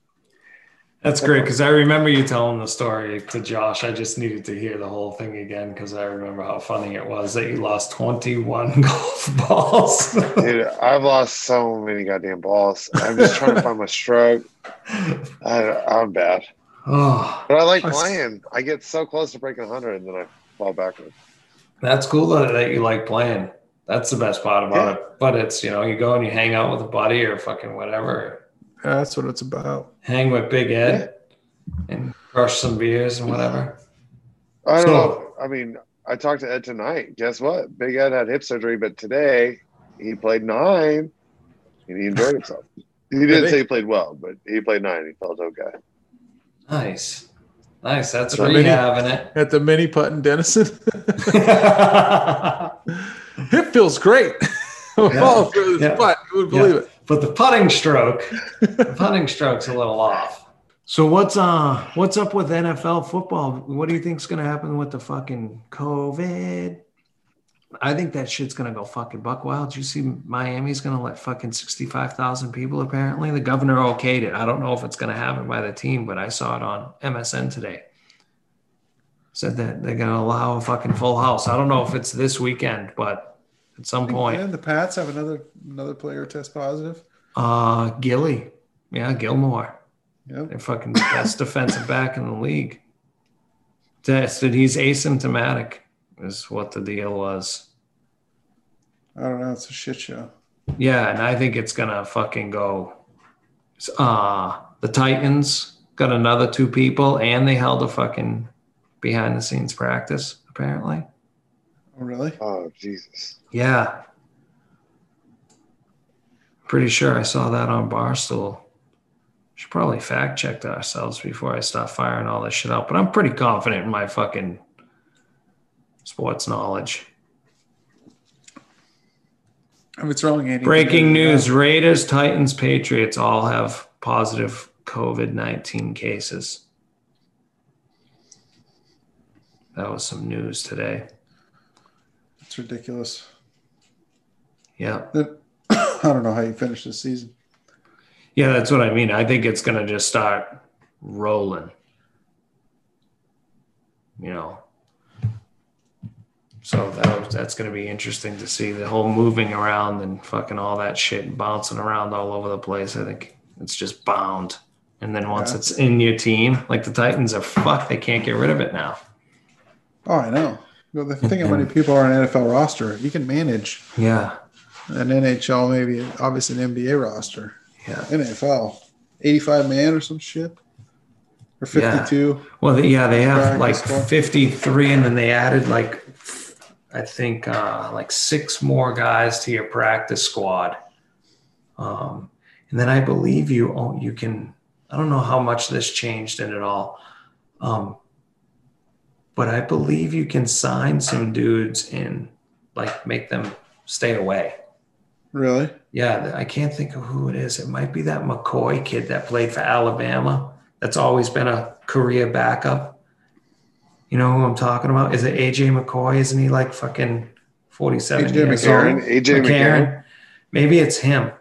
That's great because I remember you telling the story to Josh. I just needed to hear the whole thing again because I remember how funny it was that you lost 21 golf balls. dude, I've lost so many goddamn balls. I'm just trying to find my stroke. I, I'm bad, oh, but I like I s- playing. I get so close to breaking 100, and then I fall backwards. that's cool that, that you like playing. That's the best part about Yeah. it. But it's, you know, you go and you hang out with a buddy or fucking whatever, Yeah, that's what it's about. hang with Big Ed and crush some beers and whatever. I don't So- know. I mean, I talked to Ed tonight. Guess what? Big Ed had hip surgery, but today he played nine and he enjoyed himself. He didn't he? say he played well, but he played nine. He felt okay. Nice. Nice. That's So many- rehabbing it. At the mini putt in Denison, it feels great. Follow through this Yeah. putt. You wouldn't Yeah. it. but the putting stroke, the putting stroke's a little off. So what's uh what's up with NFL football? What do you think's gonna happen with the fucking COVID? I think that shit's gonna go fucking buck wild. You see Miami's gonna let fucking sixty five thousand people apparently? The governor okayed it. I don't know if it's gonna happen by the team, but I saw it on MSN today. said that they're going to allow a fucking full house. I don't know if it's this weekend, but at some point, And the Pats have another another player test positive. uh, Gilly, yeah, Gilmore, Yep. their fucking best defensive back in the league, tested. He's asymptomatic, is what the deal was. I don't know. It's a shit show. Yeah, and I think it's gonna fucking go. Uh the Titans got another two people, and they held a fucking behind the scenes practice apparently. Oh, really? Oh Jesus. Yeah, pretty sure I saw that on Barstool. Should probably fact check ourselves before I start firing all this shit out, but I'm pretty confident in my fucking sports knowledge. If it's wrong, Andy. Breaking news Raiders, Titans, Patriots all have positive COVID 19 cases. That was some news today. It's ridiculous. Yeah. I don't know how you finish this season. Yeah, that's what I mean. I think it's going to just start rolling. You know. So that, that's going to be interesting to see the whole moving around and fucking all that shit bouncing around all over the place. I think it's just bound. And then once Yeah. it's in your team, like the Titans are fucked, they can't get rid of it now. Oh, I know. Well, the thing how many people are on an NFL roster, you can manage Yeah. an NHL, maybe obviously an NBA roster. Yeah. NFL, 85 man or some shit, or Yeah. 52. Well, yeah, they have like 53, and then they added like, I think, uh, like six more guys to your practice squad. Um, and then I believe you oh, you can. I don't know how much this changed in it all, um, but I believe you can sign some dudes and like make them stay away. Really? Yeah, I can't think of who it is. It might be that McCoy kid that played for Alabama. That's always been a career backup. You know who I'm talking about? Is it AJ McCoy? Isn't he like fucking 47 AJ years McCarron? old? AJ McCarron? Maybe it's him.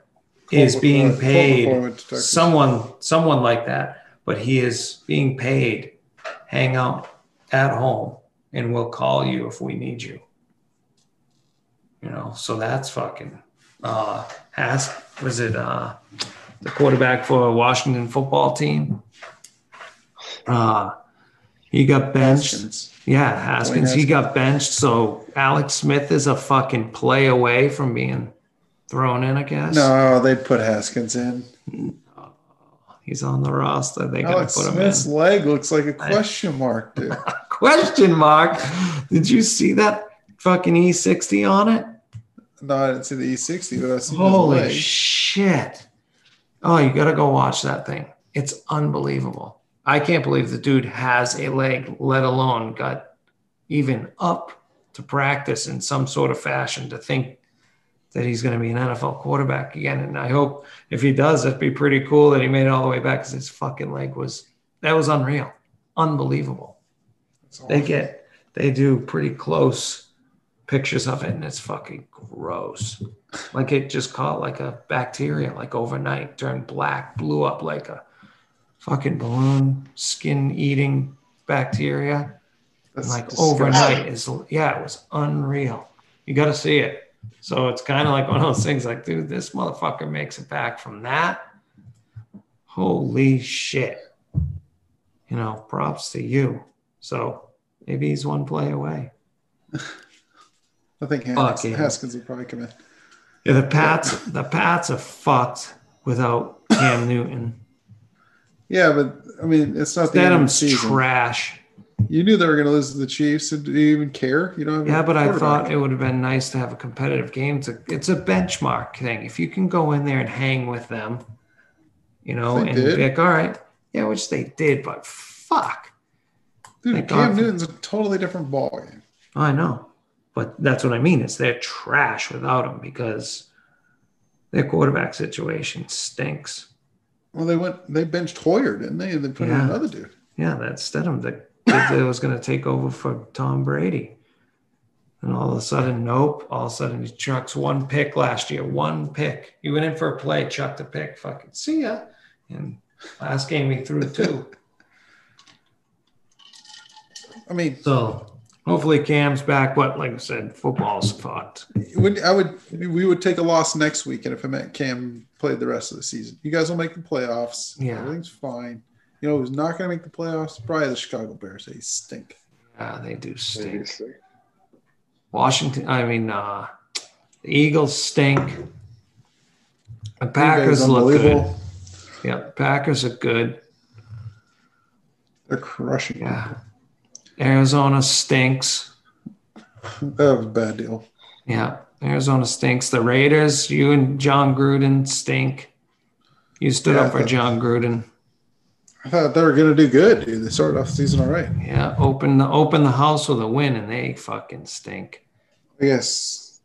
Is Colt being McCoy- Colt paid McCoy went to Texas. someone someone like that, but he is being paid. Hang out at home, and we'll call you if we need you. You know, so that's fucking. Uh, Has was it uh, the quarterback for Washington football team? Uh, he got benched. Haskins. Yeah, Haskins. He got benched. So Alex Smith is a fucking play away from being thrown in. I guess. No, they'd put Haskins in. He's on the roster. They gotta Alex put him Smith's in. leg looks like a question mark, dude. Question mark. Did you see that fucking E60 on it? no, I didn't see the E60, but I see Holy shit. Oh, you gotta go watch that thing. It's unbelievable. I can't believe the dude has a leg, let alone got even up to practice in some sort of fashion to think that he's going to be an NFL quarterback again. And I hope if he does, that'd be pretty cool that he made it all the way back because his fucking leg was that was unreal, unbelievable. That's They get they do pretty close pictures of it, and it's fucking gross. Like it just caught like a bacteria, like overnight, turned black, blew up like a fucking balloon, skin eating bacteria. That's like disgusting. overnight is yeah, it was unreal. You got to see it. So it's kind of like one of those things. Like, dude, this motherfucker makes it back from that. Holy shit! You know, props to you. So maybe he's one play away. I think Haskins, yeah. Haskins will probably come in. Yeah, the Pats, the Pats are fucked without Cam Newton. Yeah, but I mean, it's not the end of the trash. You knew they were going to lose to the Chiefs. So do you even care? You don't Yeah, but I thought it would have been nice to have a competitive game. It's a, it's a benchmark thing. If you can go in there and hang with them, you know, They and did. be like, all right, yeah, which they did, but fuck. Dude, Thank Cam God for- Newton's a totally different ball game. I know, but that's what I mean. Is they're trash without him because their quarterback situation stinks. Well, they went, they benched Hoyer, didn't they? And they put in another dude. Yeah, that's Stidham, the kid that was going to take over for Tom Brady. And all of a sudden, nope. All of a sudden, he chucks one pick last year. One pick. He went in for a play, chucked a pick. Fucking see ya. And last game, he threw two. I mean, So hopefully Cam's back. But like I said, football's fucked. would I would we would take a loss next week, and if it meant Cam played the rest of the season, you guys will make the playoffs. Yeah. everything's fine. You know who's not going to make the playoffs? Probably the Chicago Bears. They stink. Yeah, they do stink. Seriously. Washington, I mean, uh, the Eagles stink. The Packers look good. unbelievable. Yeah, Packers are good. They're crushing. Yeah. Arizona stinks. That was a bad deal. Yeah, Arizona stinks. The Raiders, you and Jon Gruden stink. You stood Yeah, up for Jon Gruden. I thought they were going to do good. Dude. They started off the season all right. Yeah, open the open the house with a win, and they fucking stink. I guess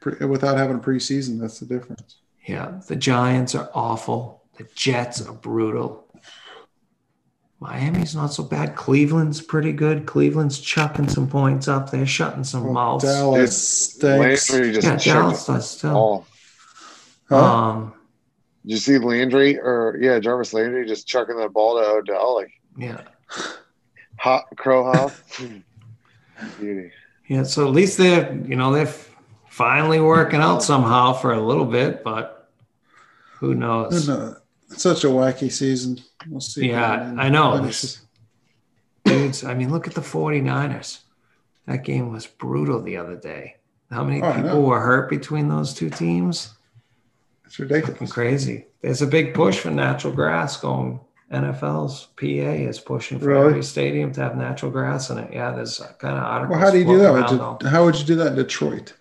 pre- without having a preseason, that's the difference. Yeah, the Giants are awful. The Jets are brutal. Miami's not so bad. Cleveland's pretty good. Cleveland's chucking some points up. They're shutting some Well, mouths. Dallas stinks. Landry just Yeah, checked Dallas does still. ball. Huh? Um, Did you see Landry or yeah, Jarvis Landry just chucking that ball to Odell like yeah, hot crow house? Beauty. yeah. So at least they're you know they're finally working out somehow for a little bit, but who knows? Who knows? It's such a wacky season. We'll see. Yeah, I know. Finishes. Dudes, I mean, look at the 49ers. That game was brutal the other day. How many Oh, people were hurt between those two teams? It's Fucking ridiculous. crazy. There's a big push for natural grass going. NFL's PA is pushing for Really? every stadium to have natural grass in it. Yeah, there's kind of articles. Well, how do you do that? Would how would you do that in Detroit?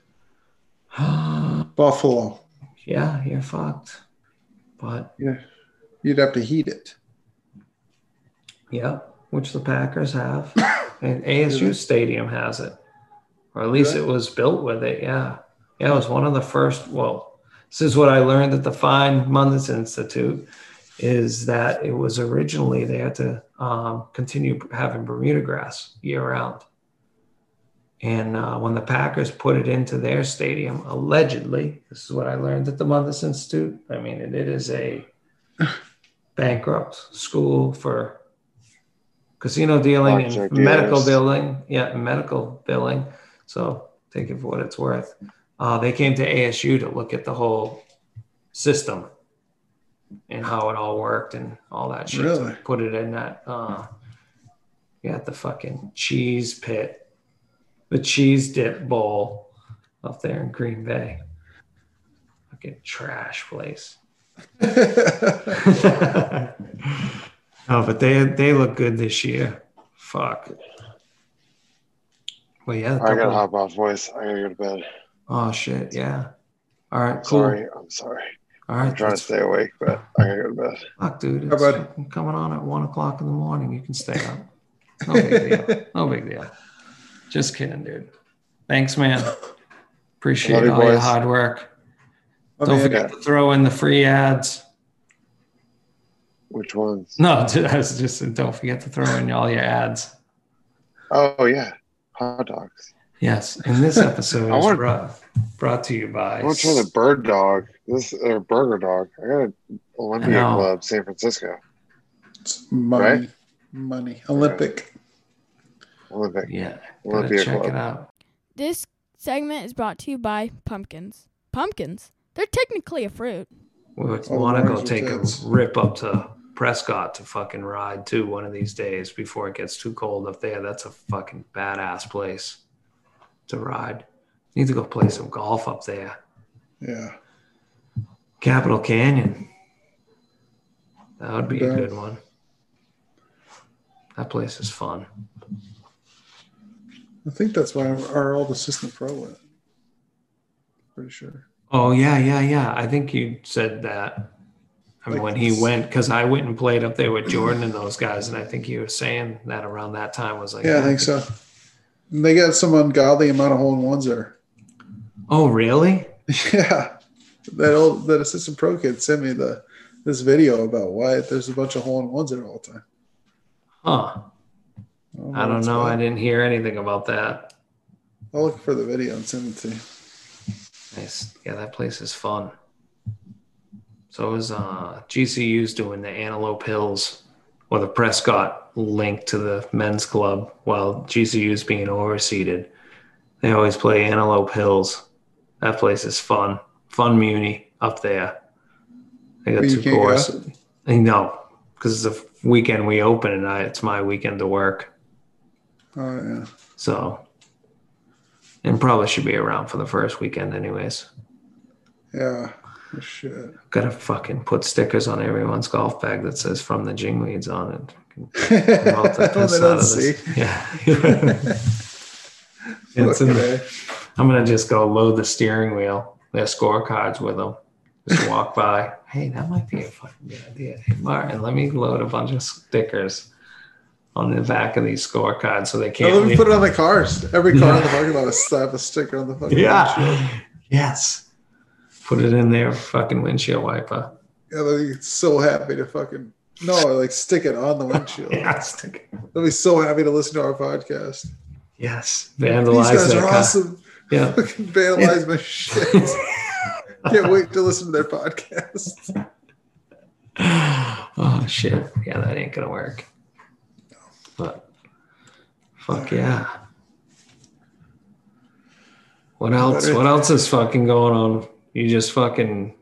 Buffalo. yeah, you're fucked. But Yeah, you'd have to heat it. Yeah, which the Packers have, and ASU Stadium has it, or at least Yeah. it was built with it. Yeah, yeah, it was one of the first. Well, this is what I learned at the Fine Mundus Institute, is that it was originally they had to um, continue having Bermuda grass year round. And uh, when the Packers put it into their stadium, allegedly, this is what I learned at the Mundus Institute. I mean, it, it is a bankrupt school for casino dealing and medical billing. Yeah, medical billing. So take it for what it's worth. Uh, they came to ASU to look at the whole system and how it all worked and all that shit. Really? Put it in that, uh, yeah, the fucking cheese pit, the cheese dip bowl up there in Green Bay. Fucking trash place. no, but they they look good this year. Fuck. Well, yeah. I gotta hop off, boys. I gotta go to bed. Oh shit! Yeah. All right. Cool. Sorry, I'm sorry. All right. I'm trying to stay awake, but I gotta go to bed. Fuck, dude. How It's about- fucking coming on at one o'clock in the morning. You can stay up. No big deal. No big deal. Just kidding, dude. Thanks, man. Appreciate you, all your hard work. I Don't mean, forget to throw in the free ads. Which ones? No, I was just don't forget to throw in all your ads. Oh yeah, hot dogs. Yes, and this episode I is want- brought, brought to you by. I want to try the bird dog. This or burger dog. I got a Olympia know. Club, San Francisco. it's money, Right? money, Olympic. Olympic. Yeah, gotta Olympia check Club. it out. This segment is brought to you by pumpkins. Pumpkins? They're technically a fruit. We would Oh, want to go orange take a rip up to Prescott to fucking ride too one of these days before it gets too cold up there. That's a fucking badass place to ride. Need to go play some golf up there. Yeah. Capital Canyon. That would be a good one. That place is fun. I think that's why our, our old assistant pro went. Pretty sure. Oh yeah, yeah, yeah. I think you said that. I mean, when he went, because I went and played up there with Jordan and those guys, and I think you were saying that around that time was like, Yeah, I think so. And they got some ungodly amount of hole in ones there. Oh, really? Yeah. That old that assistant pro kid sent me the this video about why there's a bunch of hole in ones there all the time. Huh? I don't what's know. I didn't hear anything about that. I'll look for the video and send it to you. Nice. Yeah, that place is fun. So is uh, GCU's doing the Antelope Hills or the Prescott link to the men's club while GCU is being overseeded. They always play Antelope Hills. That place is fun. Fun Muni up there. They got you two courses. Know because it's a weekend we open and I, it's my weekend to work. Oh yeah. So, and probably should be around for the first weekend, anyways. Yeah. Oh, Shit. Gotta fucking put stickers on everyone's golf bag that says "From the Jingweeds" on it. Melt the Well, piss they out don't of see. this. Yeah. It's in-. I'm gonna just go load the steering wheel, their scorecards with them. Just walk by. Hey, that might be a fucking good idea. Hey, Martin, let me load a bunch of stickers on the back of these scorecards so they can't. let me leave. put it on the cars. Every car in the Yeah. parking lot will slap a sticker on the fucking windshield. yeah. Yes. Put it in their fucking windshield wiper. Yeah, they'll be so happy to fucking no, like stick it on the windshield. Yeah, stick it. They'll be so happy to listen to our podcast. Yes. vandalize. These guys are car. awesome. Yeah. Fucking vandalize my shit. Can't wait to listen to their podcast. oh shit. Yeah, that ain't gonna work. But fuck yeah. What else? What else is fucking going on? You just fucking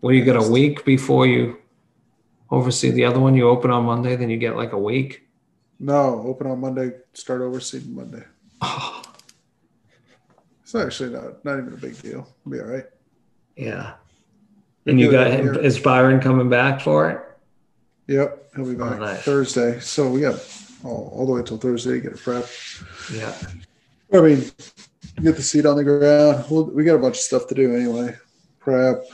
what do you get a week before you oversee the other one? You open on Monday, then you get like a week. No, open on Monday, start overseeing Monday. Oh, It's actually not not even a big deal. It'll be all right. yeah. And you got him is Byron coming back for it? Yep, he'll be oh, back Oh, nice. Thursday. So we got all, all the way till Thursday to get a prep. Yeah. I mean, get the seat on the ground. We'll, we got a bunch of stuff to do anyway. Prep,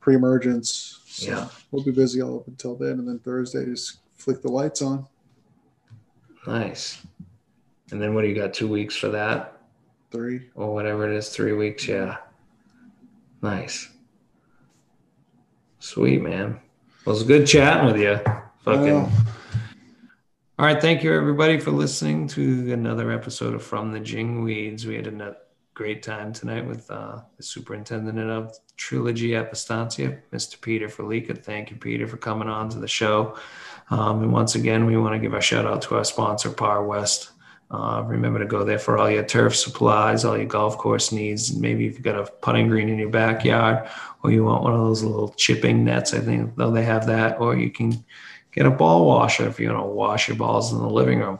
pre-emergence. So Yeah. We'll be busy all up until then, and then Thursday just flick the lights on. Nice. And then what do you got? Two weeks for that? Three. or whatever it is, three weeks. Yeah. Nice. Sweet, man. Well, it's good chatting with you. Fucking. All right. Thank you, everybody, for listening to another episode of From the Jingweeds. We had a great time tonight with uh, the superintendent of Trilogy at Vistancia, Mr. Peter Felica. Thank you, Peter, for coming on to the show. Um, and once again, we want to give a shout out to our sponsor, Par West. Uh, remember to go there for all your turf supplies, all your golf course needs. Maybe if you've got a putting green in your backyard, or you want one of those little chipping nets, I think though they have that, or you can get a ball washer if you want to wash your balls in the living room.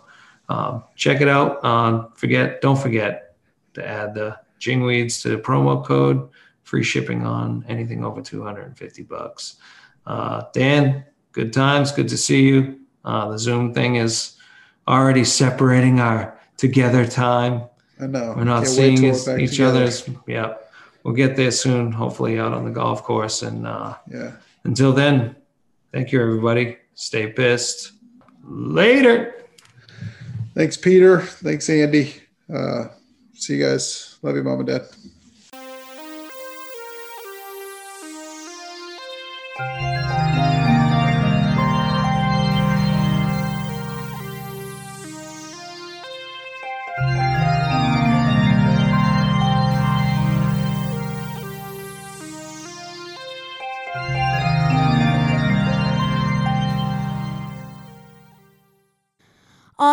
Um, check it out. Um, forget, don't forget to add the Jingweeds to the promo code. Free shipping on anything over 250 bucks. Uh, Dan, good times. Good to see you. Uh, the Zoom thing is already separating our together time. I know. We're not Can't seeing each together. other's. Yeah, we'll get there soon. Hopefully, out on the golf course. And uh, Yeah. until then, thank you, everybody. Stay pissed. Later. Thanks, Peter. Thanks, Andy. Uh, see you guys. Love you, mom and dad.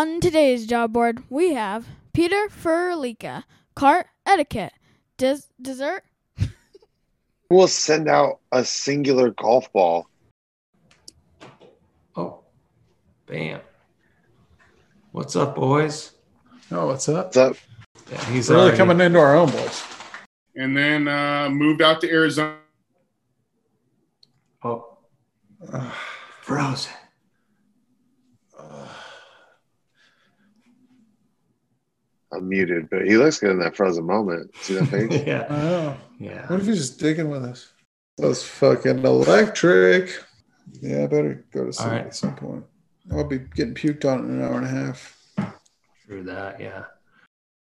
On today's job board, we have Peter Furlika, cart etiquette, des- dessert, We'll send out a singular golf ball. Oh, bam. What's up, boys? Oh, what's up? What's up? Yeah, he's Really already- coming into our own boys. and then uh, moved out to Arizona. Oh, Uh, frozen. I'm muted, but he looks good in that frozen moment. See that face? yeah, I yeah. What if he's just digging with us? That's fucking electric. Yeah, I better go to sleep All right. at some point. I'll be getting puked on in an hour and a half. Through that, yeah.